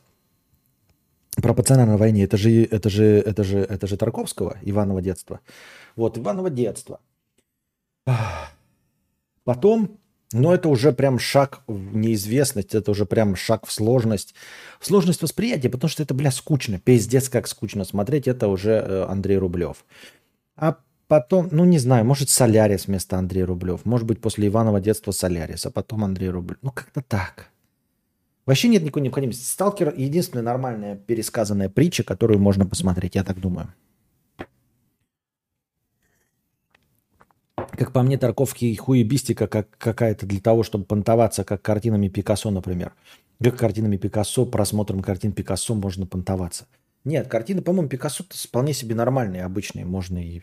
Про пацана на войне. Это же, это же, это же, это же Тарковского, Иваново детство. Вот, Иваново детство. Потом, ну, это уже прям шаг в неизвестность, это уже прям шаг в сложность. В сложность восприятия, потому что это, бля, скучно. Пиздец, как скучно смотреть. Это уже э, Андрей Рублев. А Потом, ну не знаю, может Солярис вместо Андрея Рублев. Может быть после Иванова детства Солярис, а потом Андрей Рублев. Ну как-то так. Вообще нет никакой необходимости. Сталкер – единственная нормальная пересказанная притча, которую можно посмотреть, я так думаю. Как по мне, Тарковский хуебистика как какая-то для того, чтобы понтоваться, как картинами Пикассо, например. Как картинами Пикассо, просмотром картин Пикассо можно понтоваться. Нет, картины, по-моему, Пикассо вполне себе нормальные, обычные. Можно и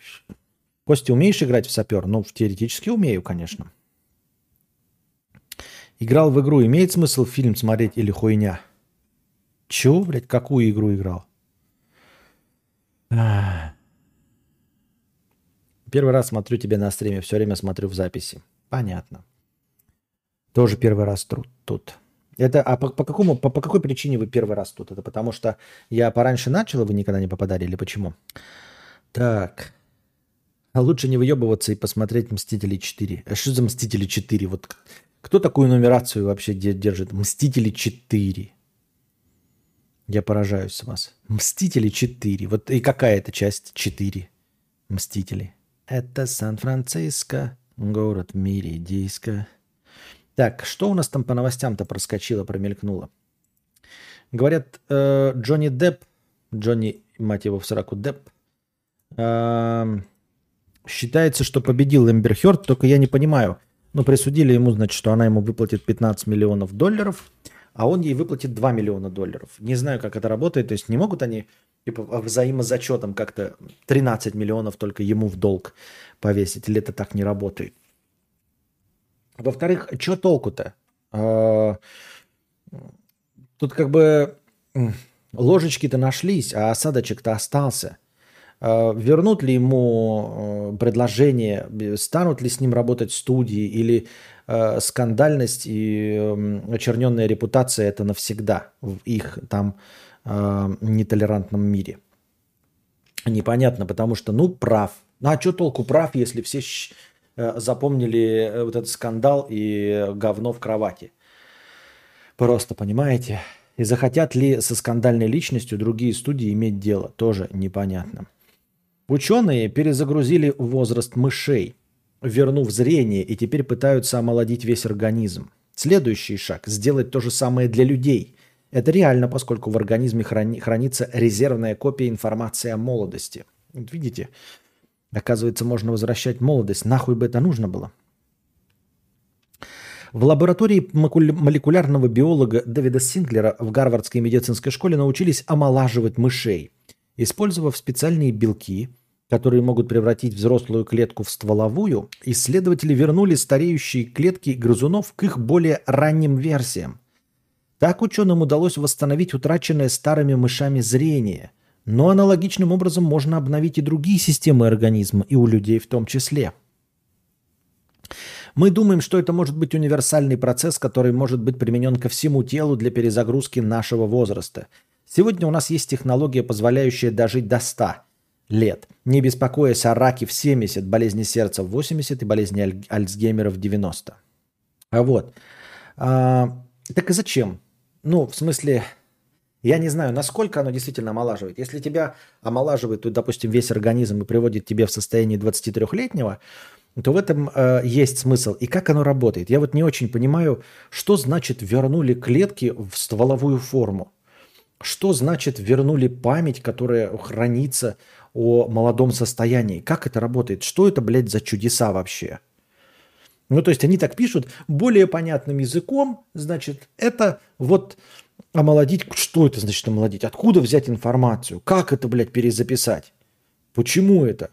Костя, умеешь играть в сапер? Ну, теоретически умею, конечно. Играл в игру. Имеет смысл фильм смотреть или хуйня? Чего, блядь, какую игру играл? Первый раз смотрю тебя на стриме, все время смотрю в записи. Понятно. Тоже первый раз тут. тут. Это, а по, по, какому, по, по какой причине вы первый раз тут? Это потому что я пораньше начал, и вы никогда не попадали, или почему? Так. А лучше не выебываться и посмотреть «Мстители 4». А что за «Мстители 4»? Вот кто такую нумерацию вообще держит? «Мстители 4». Я поражаюсь с вас. «Мстители 4». Вот и какая это часть 4? «Мстители». Это Сан-Франциско, город диско. Так, что у нас там по новостям-то проскочило, промелькнуло? Говорят, э, Джонни Депп, Джонни, мать его в сраку, Депп, э, считается, что победил Эмбер Хёрд, только я не понимаю. Ну, присудили ему, значит, что она ему выплатит 15 миллионов долларов, а он ей выплатит 2 миллиона долларов. Не знаю, как это работает, то есть не могут они типа взаимозачетом как-то 13 миллионов только ему в долг повесить, или это так не работает. Во-вторых, что толку-то? А, тут как бы ложечки-то нашлись, а осадочек-то остался. А, вернут ли ему э, предложение, станут ли с ним работать студии, или э, скандальность и очерненная репутация это навсегда в их там э, нетолерантном мире. Непонятно, потому что, ну, прав. Ну, а что толку прав, если все Э, запомнили э, вот этот скандал и говно в кровати. Просто, понимаете? И захотят ли со скандальной личностью другие студии иметь дело, тоже непонятно. Ученые перезагрузили возраст мышей, вернув зрение, и теперь пытаются омолодить весь организм. Следующий шаг – сделать то же самое для людей. Это реально, поскольку в организме храни- хранится резервная копия информации о молодости. Вот видите, Оказывается, можно возвращать молодость. Нахуй бы это нужно было? В лаборатории молекулярного биолога Дэвида Синклера в Гарвардской медицинской школе научились омолаживать мышей, использовав специальные белки, которые могут превратить взрослую клетку в стволовую, исследователи вернули стареющие клетки грызунов к их более ранним версиям. Так ученым удалось восстановить утраченное старыми мышами зрение – но аналогичным образом можно обновить и другие системы организма, и у людей в том числе. Мы думаем, что это может быть универсальный процесс, который может быть применен ко всему телу для перезагрузки нашего возраста. Сегодня у нас есть технология, позволяющая дожить до 100 лет, не беспокоясь о раке в 70, болезни сердца в 80 и болезни Аль- Альцгеймера в 90. А вот. А, так и зачем? Ну, в смысле, я не знаю, насколько оно действительно омолаживает. Если тебя омолаживает, то, допустим, весь организм и приводит тебя в состояние 23-летнего, то в этом э, есть смысл. И как оно работает? Я вот не очень понимаю, что значит вернули клетки в стволовую форму. Что значит вернули память, которая хранится о молодом состоянии? Как это работает? Что это, блядь, за чудеса вообще? Ну, то есть они так пишут более понятным языком, значит, это вот Омолодить? Что это значит омолодить? Откуда взять информацию? Как это, блядь, перезаписать? Почему это?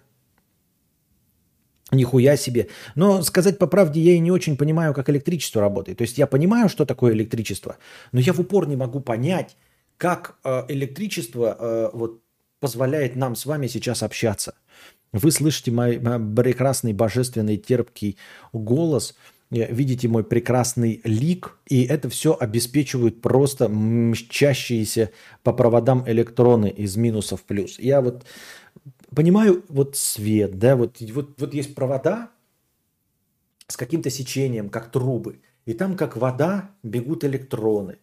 Нихуя себе. Но сказать по правде, я и не очень понимаю, как электричество работает. То есть я понимаю, что такое электричество, но я в упор не могу понять, как э, электричество э, вот, позволяет нам с вами сейчас общаться. Вы слышите мой, прекрасный, божественный, терпкий голос – видите мой прекрасный лик, и это все обеспечивают просто мчащиеся по проводам электроны из минуса в плюс. Я вот понимаю, вот свет, да, вот, вот, вот есть провода с каким-то сечением, как трубы, и там как вода бегут электроны.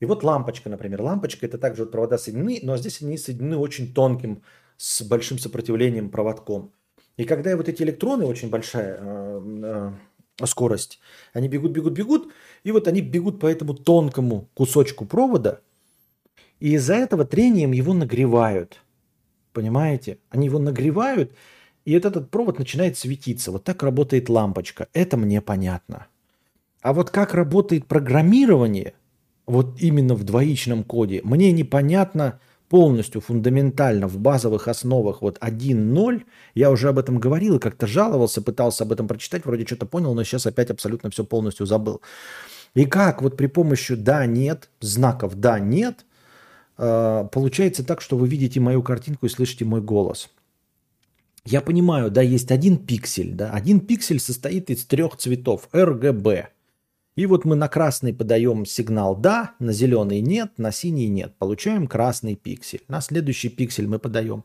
И вот лампочка, например. Лампочка это также вот провода соединены, но здесь они соединены очень тонким, с большим сопротивлением проводком. И когда вот эти электроны, очень большая э, э, скорость. Они бегут, бегут, бегут, и вот они бегут по этому тонкому кусочку провода, и из-за этого трением его нагревают. Понимаете? Они его нагревают, и этот, этот провод начинает светиться. Вот так работает лампочка. Это мне понятно. А вот как работает программирование, вот именно в двоичном коде, мне непонятно, полностью фундаментально в базовых основах. Вот 1.0, я уже об этом говорил и как-то жаловался, пытался об этом прочитать, вроде что-то понял, но сейчас опять абсолютно все полностью забыл. И как? Вот при помощи «да», «нет», знаков «да», «нет», э, получается так, что вы видите мою картинку и слышите мой голос. Я понимаю, да, есть один пиксель, да, один пиксель состоит из трех цветов. RGB – и вот мы на красный подаем сигнал «да», на зеленый «нет», на синий «нет». Получаем красный пиксель. На следующий пиксель мы подаем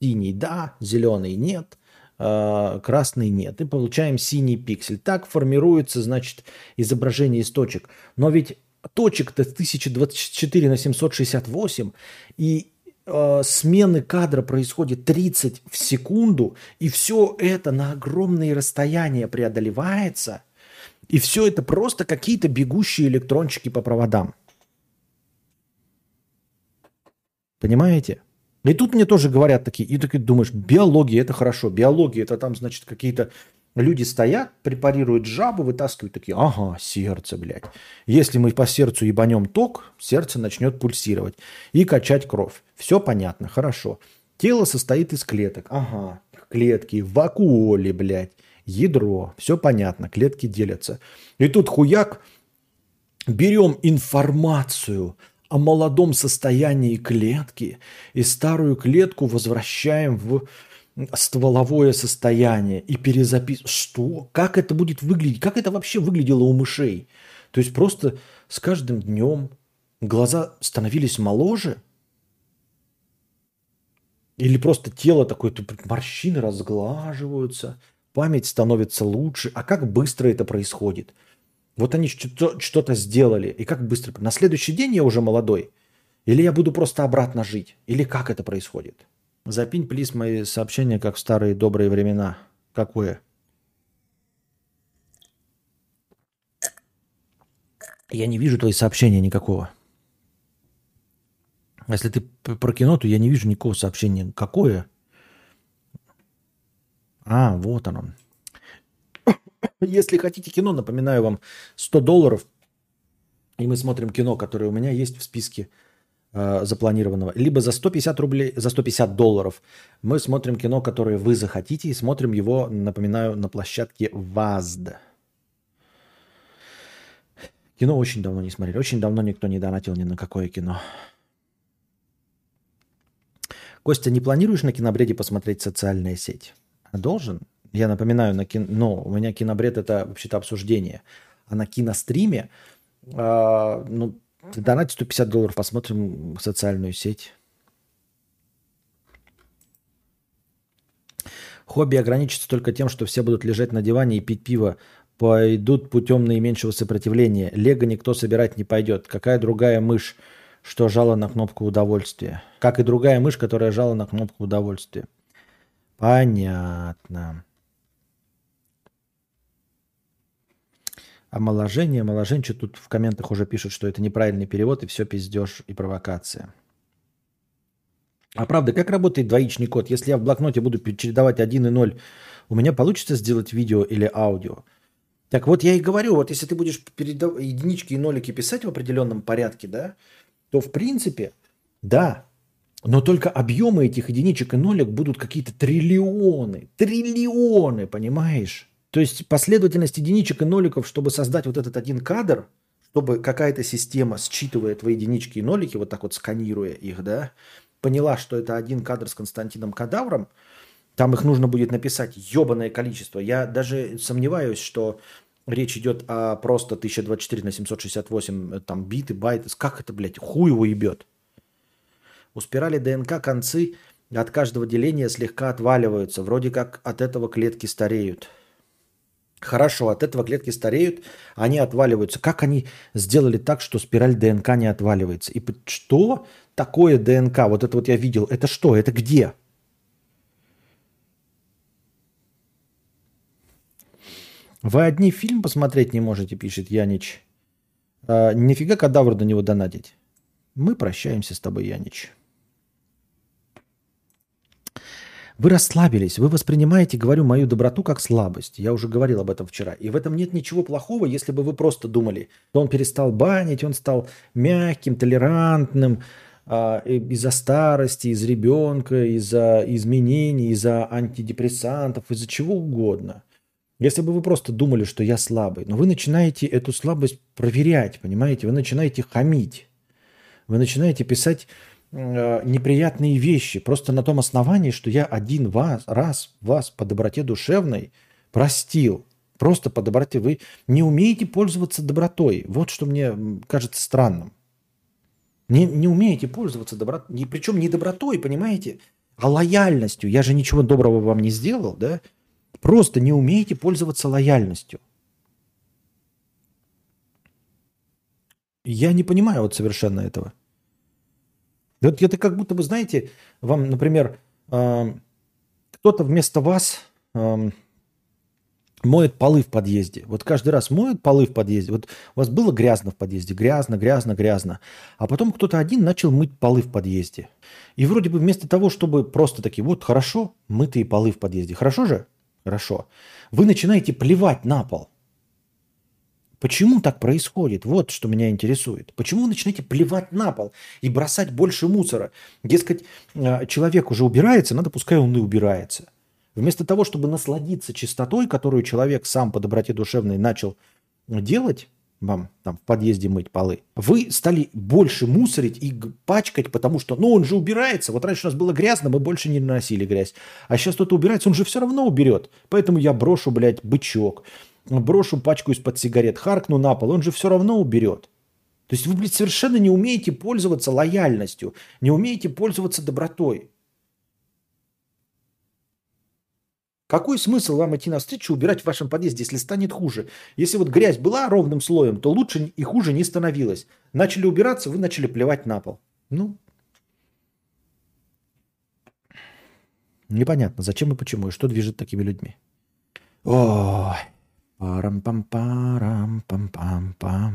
синий «да», зеленый «нет», э, красный «нет». И получаем синий пиксель. Так формируется, значит, изображение из точек. Но ведь точек-то 1024 на 768, и э, смены кадра происходит 30 в секунду, и все это на огромные расстояния преодолевается – И все это просто какие-то бегущие электрончики по проводам. Понимаете? И тут мне тоже говорят такие, и ты думаешь, биология это хорошо, биология это там, значит, какие-то люди стоят, препарируют жабу, вытаскивают такие, ага, сердце, блядь. Если мы по сердцу ебанем ток, сердце начнет пульсировать и качать кровь. Все понятно, хорошо. Тело состоит из клеток, ага, клетки, вакуоли, блядь, ядро, все понятно, клетки делятся. И тут хуяк, берем информацию о молодом состоянии клетки и старую клетку возвращаем в стволовое состояние и перезаписываем. Что? Как это будет выглядеть? Как это вообще выглядело у мышей? То есть просто с каждым днем глаза становились моложе? Или просто тело такое, морщины разглаживаются, память становится лучше. А как быстро это происходит? Вот они что-то сделали. И как быстро? На следующий день я уже молодой? Или я буду просто обратно жить? Или как это происходит? Запинь, плиз, мои сообщения, как в старые добрые времена. Какое? Я не вижу твои сообщения никакого. Если ты про кино, то я не вижу никакого сообщения. Какое? А, вот оно. Если хотите кино, напоминаю вам, 100 долларов, и мы смотрим кино, которое у меня есть в списке э, запланированного. Либо за 150 рублей, за 150 долларов мы смотрим кино, которое вы захотите, и смотрим его, напоминаю, на площадке ВАЗД. Кино очень давно не смотрели. Очень давно никто не донатил ни на какое кино. Костя, не планируешь на кинобреде посмотреть социальная сеть? Должен? Я напоминаю, на кино, ну, у меня кинобред это вообще-то обсуждение. А на киностриме, э, ну, донать 150 долларов, посмотрим социальную сеть. Хобби ограничится только тем, что все будут лежать на диване и пить пиво. Пойдут путем наименьшего сопротивления. Лего никто собирать не пойдет. Какая другая мышь, что жала на кнопку удовольствия? Как и другая мышь, которая жала на кнопку удовольствия. Понятно. Омоложение. Что тут в комментах уже пишут, что это неправильный перевод и все пиздеж и провокация. А правда, как работает двоичный код? Если я в блокноте буду чередовать 1 и 0, у меня получится сделать видео или аудио? Так вот я и говорю, вот если ты будешь единички и нолики писать в определенном порядке, да, то в принципе, да, но только объемы этих единичек и нолик будут какие-то триллионы, триллионы, понимаешь? То есть последовательность единичек и ноликов, чтобы создать вот этот один кадр, чтобы какая-то система, считывая твои единички и нолики, вот так вот сканируя их, да, поняла, что это один кадр с Константином Кадавром, там их нужно будет написать ебаное количество. Я даже сомневаюсь, что речь идет о просто 1024 на 768 э, там биты, байты. Как это, блядь, хуй его ебет? У спирали ДНК концы от каждого деления слегка отваливаются. Вроде как от этого клетки стареют. Хорошо, от этого клетки стареют, они отваливаются. Как они сделали так, что спираль ДНК не отваливается? И что такое ДНК? Вот это вот я видел. Это что? Это где? Вы одни фильм посмотреть не можете, пишет Янич. А, нифига кадавр до него донатить. Мы прощаемся с тобой, Янич. Вы расслабились, вы воспринимаете, говорю, мою доброту как слабость. Я уже говорил об этом вчера. И в этом нет ничего плохого, если бы вы просто думали, что он перестал банить, он стал мягким, толерантным, а, из-за старости, из ребенка, из-за изменений, из-за антидепрессантов, из-за чего угодно. Если бы вы просто думали, что я слабый, но вы начинаете эту слабость проверять, понимаете? Вы начинаете хамить. Вы начинаете писать неприятные вещи просто на том основании, что я один вас, раз вас по доброте душевной простил. Просто по доброте. Вы не умеете пользоваться добротой. Вот что мне кажется странным. Не, не умеете пользоваться добротой. Причем не добротой, понимаете, а лояльностью. Я же ничего доброго вам не сделал, да? Просто не умеете пользоваться лояльностью. Я не понимаю вот совершенно этого. Вот это как будто бы, знаете, вам, например, кто-то вместо вас моет полы в подъезде. Вот каждый раз моет полы в подъезде. Вот у вас было грязно в подъезде, грязно, грязно, грязно. А потом кто-то один начал мыть полы в подъезде. И вроде бы вместо того, чтобы просто такие, вот хорошо, мытые полы в подъезде. Хорошо же? Хорошо. Вы начинаете плевать на пол. Почему так происходит? Вот что меня интересует. Почему вы начинаете плевать на пол и бросать больше мусора? Дескать, э, человек уже убирается, надо пускай он и убирается. Вместо того, чтобы насладиться чистотой, которую человек сам по доброте душевной начал делать, вам там в подъезде мыть полы, вы стали больше мусорить и пачкать, потому что, ну, он же убирается. Вот раньше у нас было грязно, мы больше не наносили грязь. А сейчас кто-то убирается, он же все равно уберет. Поэтому я брошу, блядь, бычок, брошу пачку из-под сигарет, харкну на пол, он же все равно уберет. То есть вы, блядь, совершенно не умеете пользоваться лояльностью, не умеете пользоваться добротой. Какой смысл вам идти навстречу, убирать в вашем подъезде, если станет хуже? Если вот грязь была ровным слоем, то лучше и хуже не становилось. Начали убираться, вы начали плевать на пол. Ну, непонятно, зачем и почему, и что движет такими людьми. Ой, парам-пам-парам-пам-пам-пам.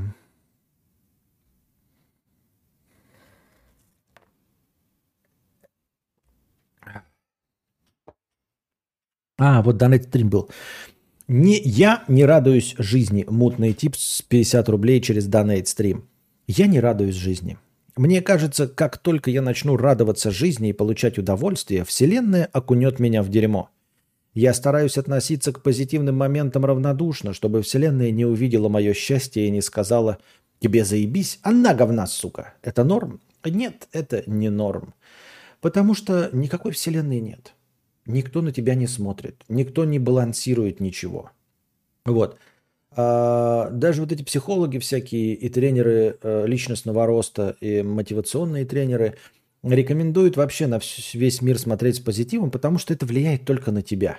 А, вот данный стрим был. Не, я не радуюсь жизни. Мутный тип с 50 рублей через данный стрим. Я не радуюсь жизни. Мне кажется, как только я начну радоваться жизни и получать удовольствие, Вселенная окунет меня в дерьмо. Я стараюсь относиться к позитивным моментам равнодушно, чтобы Вселенная не увидела мое счастье и не сказала «Тебе заебись, она говна, сука». Это норм? Нет, это не норм. Потому что никакой Вселенной нет никто на тебя не смотрит, никто не балансирует ничего. Вот. А, даже вот эти психологи всякие и тренеры э, личностного роста, и мотивационные тренеры рекомендуют вообще на весь мир смотреть с позитивом, потому что это влияет только на тебя.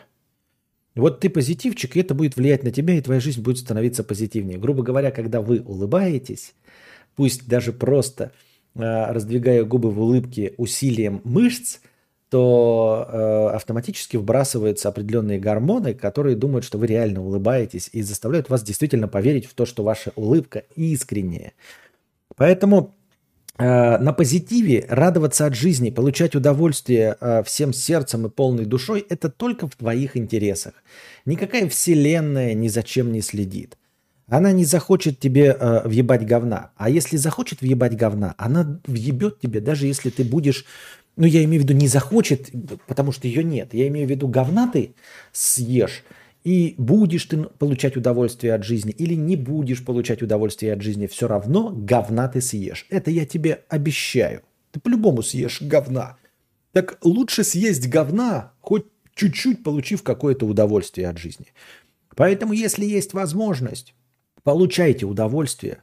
Вот ты позитивчик, и это будет влиять на тебя, и твоя жизнь будет становиться позитивнее. Грубо говоря, когда вы улыбаетесь, пусть даже просто э, раздвигая губы в улыбке усилием мышц – то э, автоматически вбрасываются определенные гормоны, которые думают, что вы реально улыбаетесь и заставляют вас действительно поверить в то, что ваша улыбка искренняя. Поэтому на позитиве радоваться от жизни, получать удовольствие э, всем сердцем и полной душой – это только в твоих интересах. Никакая вселенная ни за чем не следит. Она не захочет тебе э, въебать говна. А если захочет въебать говна, она въебет тебе, даже если ты будешь ну, я имею в виду, не захочет, потому что ее нет. Я имею в виду, говна ты съешь, и будешь ты получать удовольствие от жизни или не будешь получать удовольствие от жизни, все равно говна ты съешь. Это я тебе обещаю. Ты по-любому съешь говна. Так лучше съесть говна, хоть чуть-чуть получив какое-то удовольствие от жизни. Поэтому, если есть возможность, получайте удовольствие,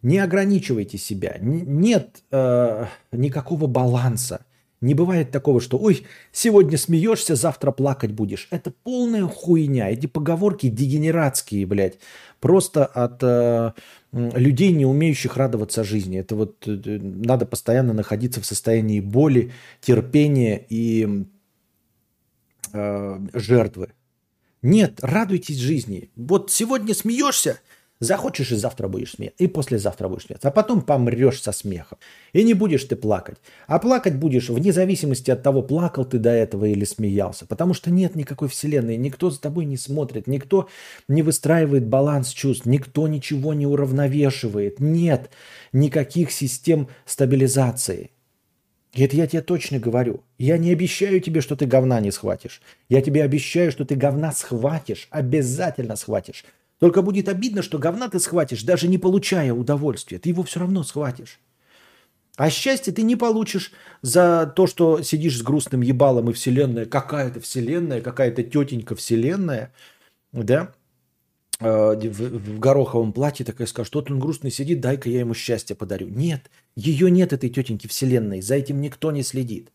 не ограничивайте себя. Нет э, никакого баланса. Не бывает такого, что «Ой, сегодня смеешься, завтра плакать будешь». Это полная хуйня. Эти поговорки дегенератские, блядь. Просто от э, людей, не умеющих радоваться жизни. Это вот э, надо постоянно находиться в состоянии боли, терпения и э, жертвы. Нет, радуйтесь жизни. Вот сегодня смеешься, Захочешь и завтра будешь смеяться, и послезавтра будешь смеяться, а потом помрешь со смехом. И не будешь ты плакать. А плакать будешь вне зависимости от того, плакал ты до этого или смеялся. Потому что нет никакой вселенной, никто за тобой не смотрит, никто не выстраивает баланс чувств, никто ничего не уравновешивает. Нет никаких систем стабилизации. И это я тебе точно говорю. Я не обещаю тебе, что ты говна не схватишь. Я тебе обещаю, что ты говна схватишь, обязательно схватишь. Только будет обидно, что говна ты схватишь, даже не получая удовольствия. Ты его все равно схватишь. А счастье ты не получишь за то, что сидишь с грустным ебалом и вселенная, какая-то вселенная, какая-то тетенька вселенная, да, э, в, гороховом платье такая скажет, что он грустный сидит, дай-ка я ему счастье подарю. Нет, ее нет, этой тетеньки вселенной, за этим никто не следит.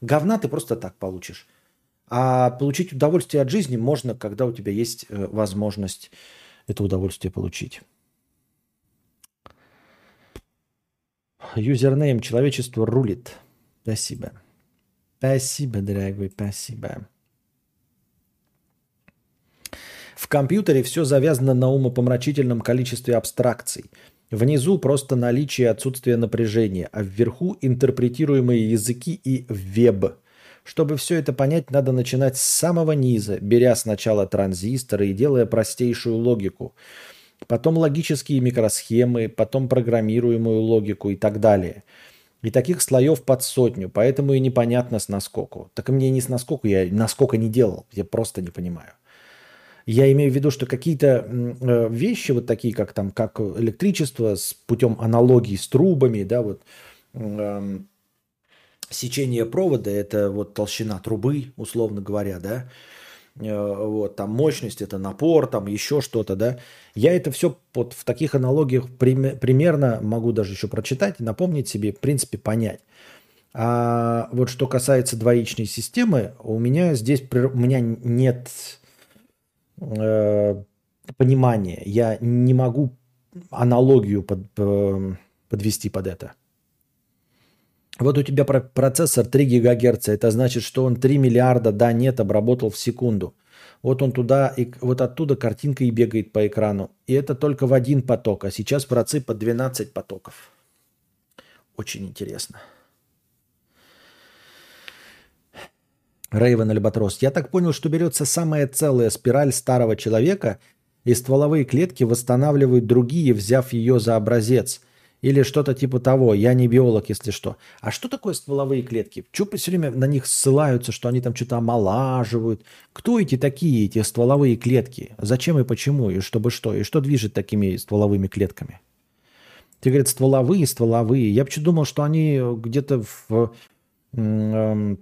Говна ты просто так получишь. А получить удовольствие от жизни можно, когда у тебя есть э, возможность это удовольствие получить. Юзернейм «Человечество рулит». Спасибо. Спасибо, дорогой, спасибо. В компьютере все завязано на умопомрачительном количестве абстракций. Внизу просто наличие и отсутствие напряжения, а вверху интерпретируемые языки и веб. Чтобы все это понять, надо начинать с самого низа, беря сначала транзисторы и делая простейшую логику. Потом логические микросхемы, потом программируемую логику и так далее. И таких слоев под сотню, поэтому и непонятно с наскоку. Так мне не с наскоку, я насколько не делал, я просто не понимаю. Я имею в виду, что какие-то э, вещи, вот такие, как там, как электричество с путем аналогии с трубами, да, вот э, сечение провода – это вот толщина трубы, условно говоря, да, э, вот, там мощность – это напор, там еще что-то, да. Я это все вот в таких аналогиях прим, примерно могу даже еще прочитать, напомнить себе, в принципе, понять. А вот что касается двоичной системы, у меня здесь, у меня нет э, понимания, я не могу аналогию под, э, подвести под это. Вот у тебя процессор 3 ГГц, это значит, что он 3 миллиарда, да, нет, обработал в секунду. Вот он туда, и вот оттуда картинка и бегает по экрану. И это только в один поток, а сейчас процы под 12 потоков. Очень интересно. Рейвен Альбатрос. Я так понял, что берется самая целая спираль старого человека, и стволовые клетки восстанавливают другие, взяв ее за образец – или что-то типа того. Я не биолог, если что. А что такое стволовые клетки? Чего все время на них ссылаются, что они там что-то омолаживают? Кто эти такие, эти стволовые клетки? Зачем и почему? И чтобы что? И что движет такими стволовыми клетками? Ты говорят, стволовые, стволовые. Я почему думал, что они где-то в, в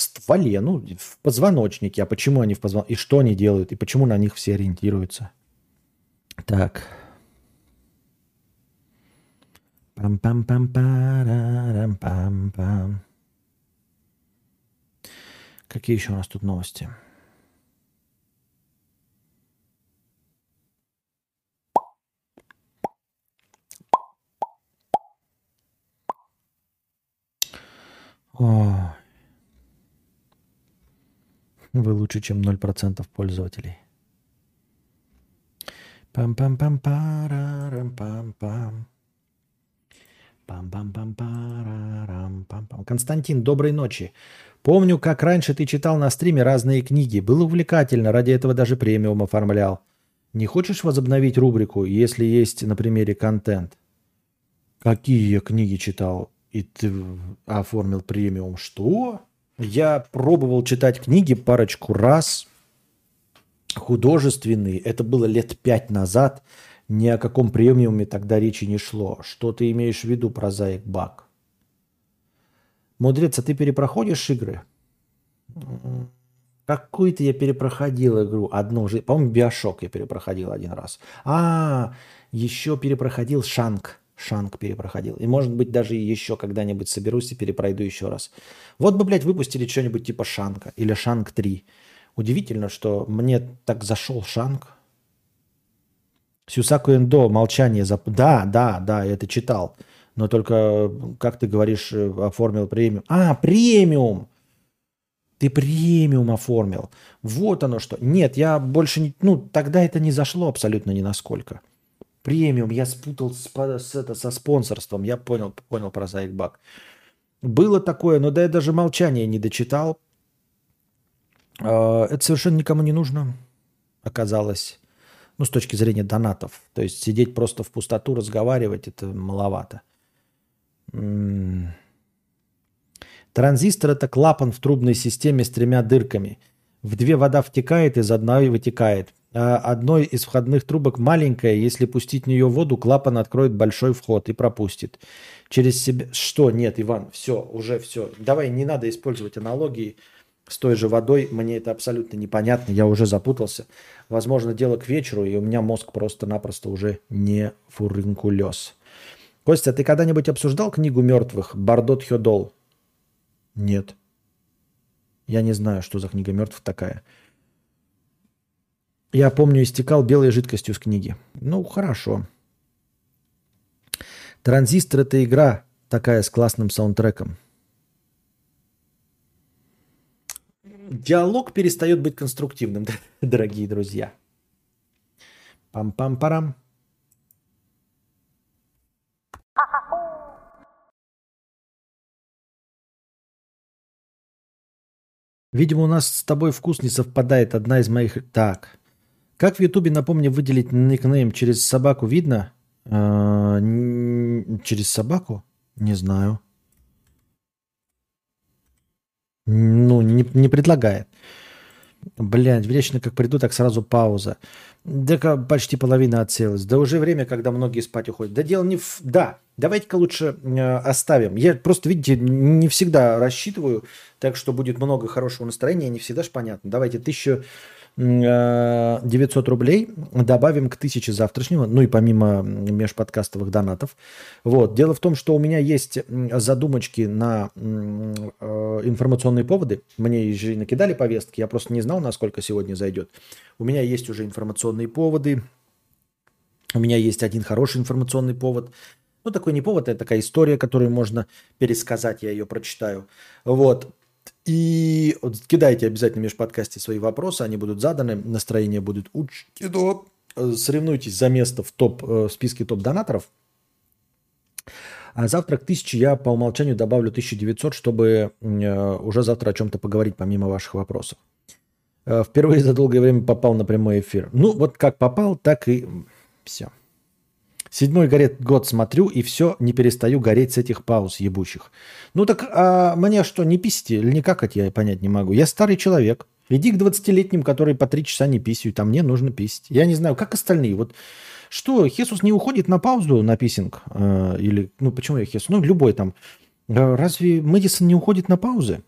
стволе, ну, в позвоночнике. А почему они в позвоночнике? И что они делают? И почему на них все ориентируются? Так. Пам пам пам парам пам пам Какие еще у нас тут новости? О, вы лучше, чем 0% пользователей. Пам-пам-пам-парам-пам-пам. Пам -пам -пам -парам -пам -пам. Константин, доброй ночи. Помню, как раньше ты читал на стриме разные книги. Было увлекательно, ради этого даже премиум оформлял. Не хочешь возобновить рубрику, если есть на примере контент? Какие книги читал, и ты оформил премиум? Что? Я пробовал читать книги парочку раз. Художественные. Это было лет пять назад. Ни о каком премиуме тогда речи не шло. Что ты имеешь в виду про Заик Бак? Мудрец, а ты перепроходишь игры? Какую-то я перепроходил игру. Одну уже. По-моему, Биошок я перепроходил один раз. А, еще перепроходил Шанк. Шанк перепроходил. И, может быть, даже еще когда-нибудь соберусь и перепройду еще раз. Вот бы, блядь, выпустили что-нибудь типа Шанка или Шанк 3. Удивительно, что мне так зашел Шанк. Сюсаку Эндо, молчание. Зап... Да, да, да, я это читал. Но только, как ты говоришь, э, оформил премиум. А, премиум! Ты премиум оформил. Вот оно что. Нет, я больше не... Ну, тогда это не зашло абсолютно ни насколько. Премиум. Я спутал с, с, это, со спонсорством. Я понял, понял про Зайкбак. Было такое, но да я даже молчание не дочитал. А, это совершенно никому не нужно оказалось ну, с точки зрения донатов. То есть сидеть просто в пустоту, разговаривать, это маловато. Транзистор – это клапан в трубной системе с тремя дырками. В две вода втекает, из одной вытекает. А одной из входных трубок маленькая, если пустить в нее воду, клапан откроет большой вход и пропустит. Через себя... Что? Нет, Иван, все, уже все. Давай, не надо использовать аналогии с той же водой. Мне это абсолютно непонятно, я уже запутался. Возможно, дело к вечеру, и у меня мозг просто-напросто уже не фурункулез. Костя, ты когда-нибудь обсуждал книгу мертвых Бардот Хёдол? Нет. Я не знаю, что за книга мертвых такая. Я помню, истекал белой жидкостью с книги. Ну, хорошо. Транзистор – это игра такая с классным саундтреком. Диалог перестает быть конструктивным, *laughs* дорогие друзья. Пам-пам-парам. Видимо, у нас с тобой вкус не совпадает. Одна из моих... Так. Как в Ютубе, напомню, выделить никнейм через собаку видно? А, через собаку? Не знаю. Ну, не, не предлагает. Блядь, вечно как приду, так сразу пауза. Да почти половина отселась. Да уже время, когда многие спать уходят. Да дело не в... Да, давайте-ка лучше э, оставим. Я просто, видите, не всегда рассчитываю, так что будет много хорошего настроения, не всегда же понятно. Давайте тысячу 900 рублей добавим к 1000 завтрашнего, ну и помимо межподкастовых донатов. Вот. Дело в том, что у меня есть задумочки на э, информационные поводы. Мне же накидали повестки, я просто не знал, насколько сегодня зайдет. У меня есть уже информационные поводы. У меня есть один хороший информационный повод. Ну, такой не повод, это такая история, которую можно пересказать, я ее прочитаю. Вот. И кидайте обязательно в межподкасте свои вопросы, они будут заданы, настроение будет учтено. Соревнуйтесь за место в, топ, э, в списке топ-донаторов. А завтра к 1000 я по умолчанию добавлю 1900, чтобы э, уже завтра о чем-то поговорить помимо ваших вопросов. Э, впервые за долгое время попал на прямой эфир. Ну, вот как попал, так и все. Седьмой горет год смотрю, и все, не перестаю гореть с этих пауз ебучих. Ну так а мне что, не писите? Или никак это я понять не могу. Я старый человек. Иди к 20-летним, которые по три часа не писают, а мне нужно писать. Я не знаю, как остальные. Вот что, Хесус не уходит на паузу на писинг? Э, или, ну почему я Хесус? Ну любой там. Э, разве Мэдисон не уходит на паузы?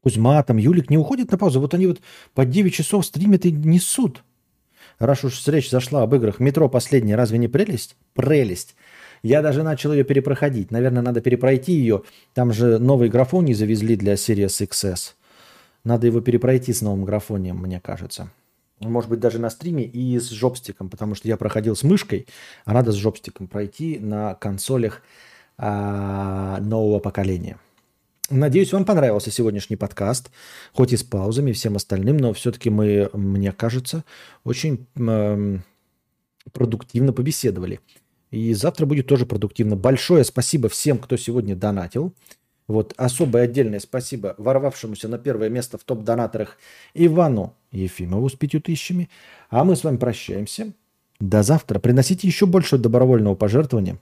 Кузьма, там, Юлик не уходит на паузу. Вот они вот по 9 часов стримят и несут. Раз уж речь зашла об играх, метро последний, разве не прелесть? Прелесть. Я даже начал ее перепроходить. Наверное, надо перепройти ее. Там же новый графон не завезли для Series XS. Надо его перепройти с новым графонием, мне кажется. Может быть, даже на стриме и с жопстиком, потому что я проходил с мышкой, а надо с жопстиком пройти на консолях а, нового поколения. Надеюсь, вам понравился сегодняшний подкаст, хоть и с паузами, всем остальным, но все-таки мы, мне кажется, очень э, продуктивно побеседовали. И завтра будет тоже продуктивно. Большое спасибо всем, кто сегодня донатил. Вот особое отдельное спасибо ворвавшемуся на первое место в топ-донаторах Ивану Ефимову с пятью тысячами. А мы с вами прощаемся. До завтра. Приносите еще больше добровольного пожертвования,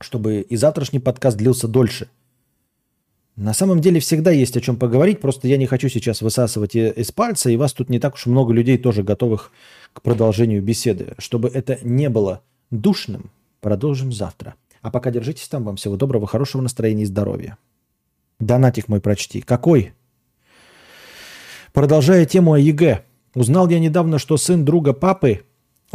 чтобы и завтрашний подкаст длился дольше – на самом деле всегда есть о чем поговорить, просто я не хочу сейчас высасывать из пальца, и вас тут не так уж много людей тоже готовых к продолжению беседы. Чтобы это не было душным, продолжим завтра. А пока держитесь там. Вам всего доброго, хорошего настроения и здоровья. Донатик мой прочти. Какой? Продолжая тему о ЕГЭ. Узнал я недавно, что сын друга папы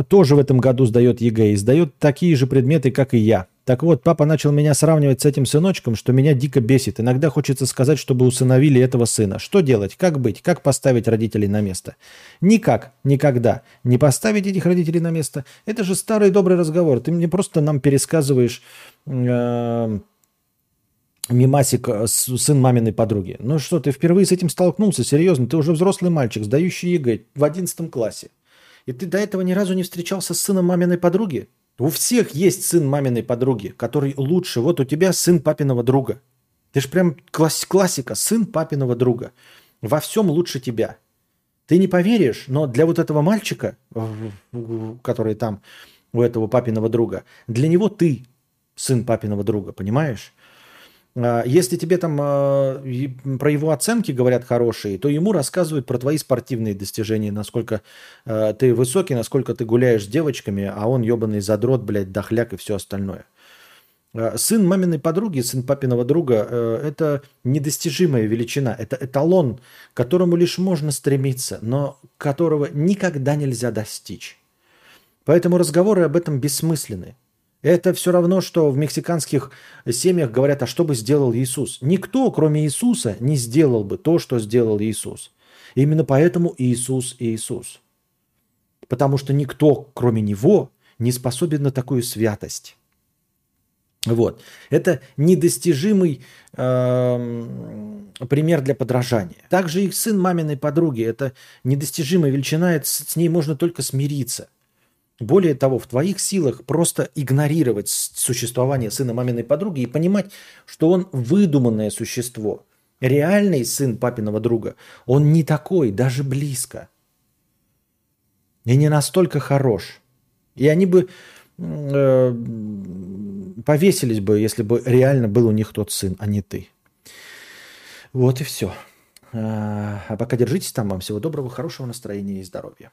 тоже в этом году сдает ЕГЭ и сдает такие же предметы, как и я. Так вот, папа начал меня сравнивать с этим сыночком, что меня дико бесит. Иногда хочется сказать, чтобы усыновили этого сына. Что делать? Как быть? Как поставить родителей на место? Никак, никогда. Не поставить этих родителей на место. Это же старый добрый разговор. Ты мне просто нам пересказываешь э, мимасик сын маминой подруги. Ну что, ты впервые с этим столкнулся? Серьезно? Ты уже взрослый мальчик, сдающий ЕГЭ в 11 классе. И ты до этого ни разу не встречался с сыном маминой подруги? У всех есть сын маминой подруги, который лучше. Вот у тебя сын папиного друга. Ты же прям класс классика, сын папиного друга. Во всем лучше тебя. Ты не поверишь, но для вот этого мальчика, который там у этого папиного друга, для него ты сын папиного друга, понимаешь? А, если тебе там а, про его оценки говорят хорошие, то ему рассказывают про твои спортивные достижения, насколько а, ты высокий, насколько ты гуляешь с девочками, а он ебаный задрот, блядь, дохляк и все остальное. Сын маминой подруги, сын папиного друга – это недостижимая величина, это эталон, к которому лишь можно стремиться, но которого никогда нельзя достичь. Поэтому разговоры об этом бессмысленны. Это все равно, что в мексиканских семьях говорят, а что бы сделал Иисус? Никто, кроме Иисуса, не сделал бы то, что сделал Иисус. Именно поэтому Иисус Иисус. Потому что никто, кроме Него, не способен на такую святость. Вот. Это недостижимый эм, пример для подражания. Также их сын маминой подруги. Это недостижимая величина. Это с ней можно только смириться. Более того, в твоих силах просто игнорировать существование сына маминой подруги и понимать, что он выдуманное существо. Реальный сын папиного друга, он не такой, даже близко. И не настолько хорош. И они бы э, повесились бы, если бы реально был у них тот сын, а не ты. Вот и все. А пока держитесь там. Вам всего доброго, хорошего настроения и здоровья.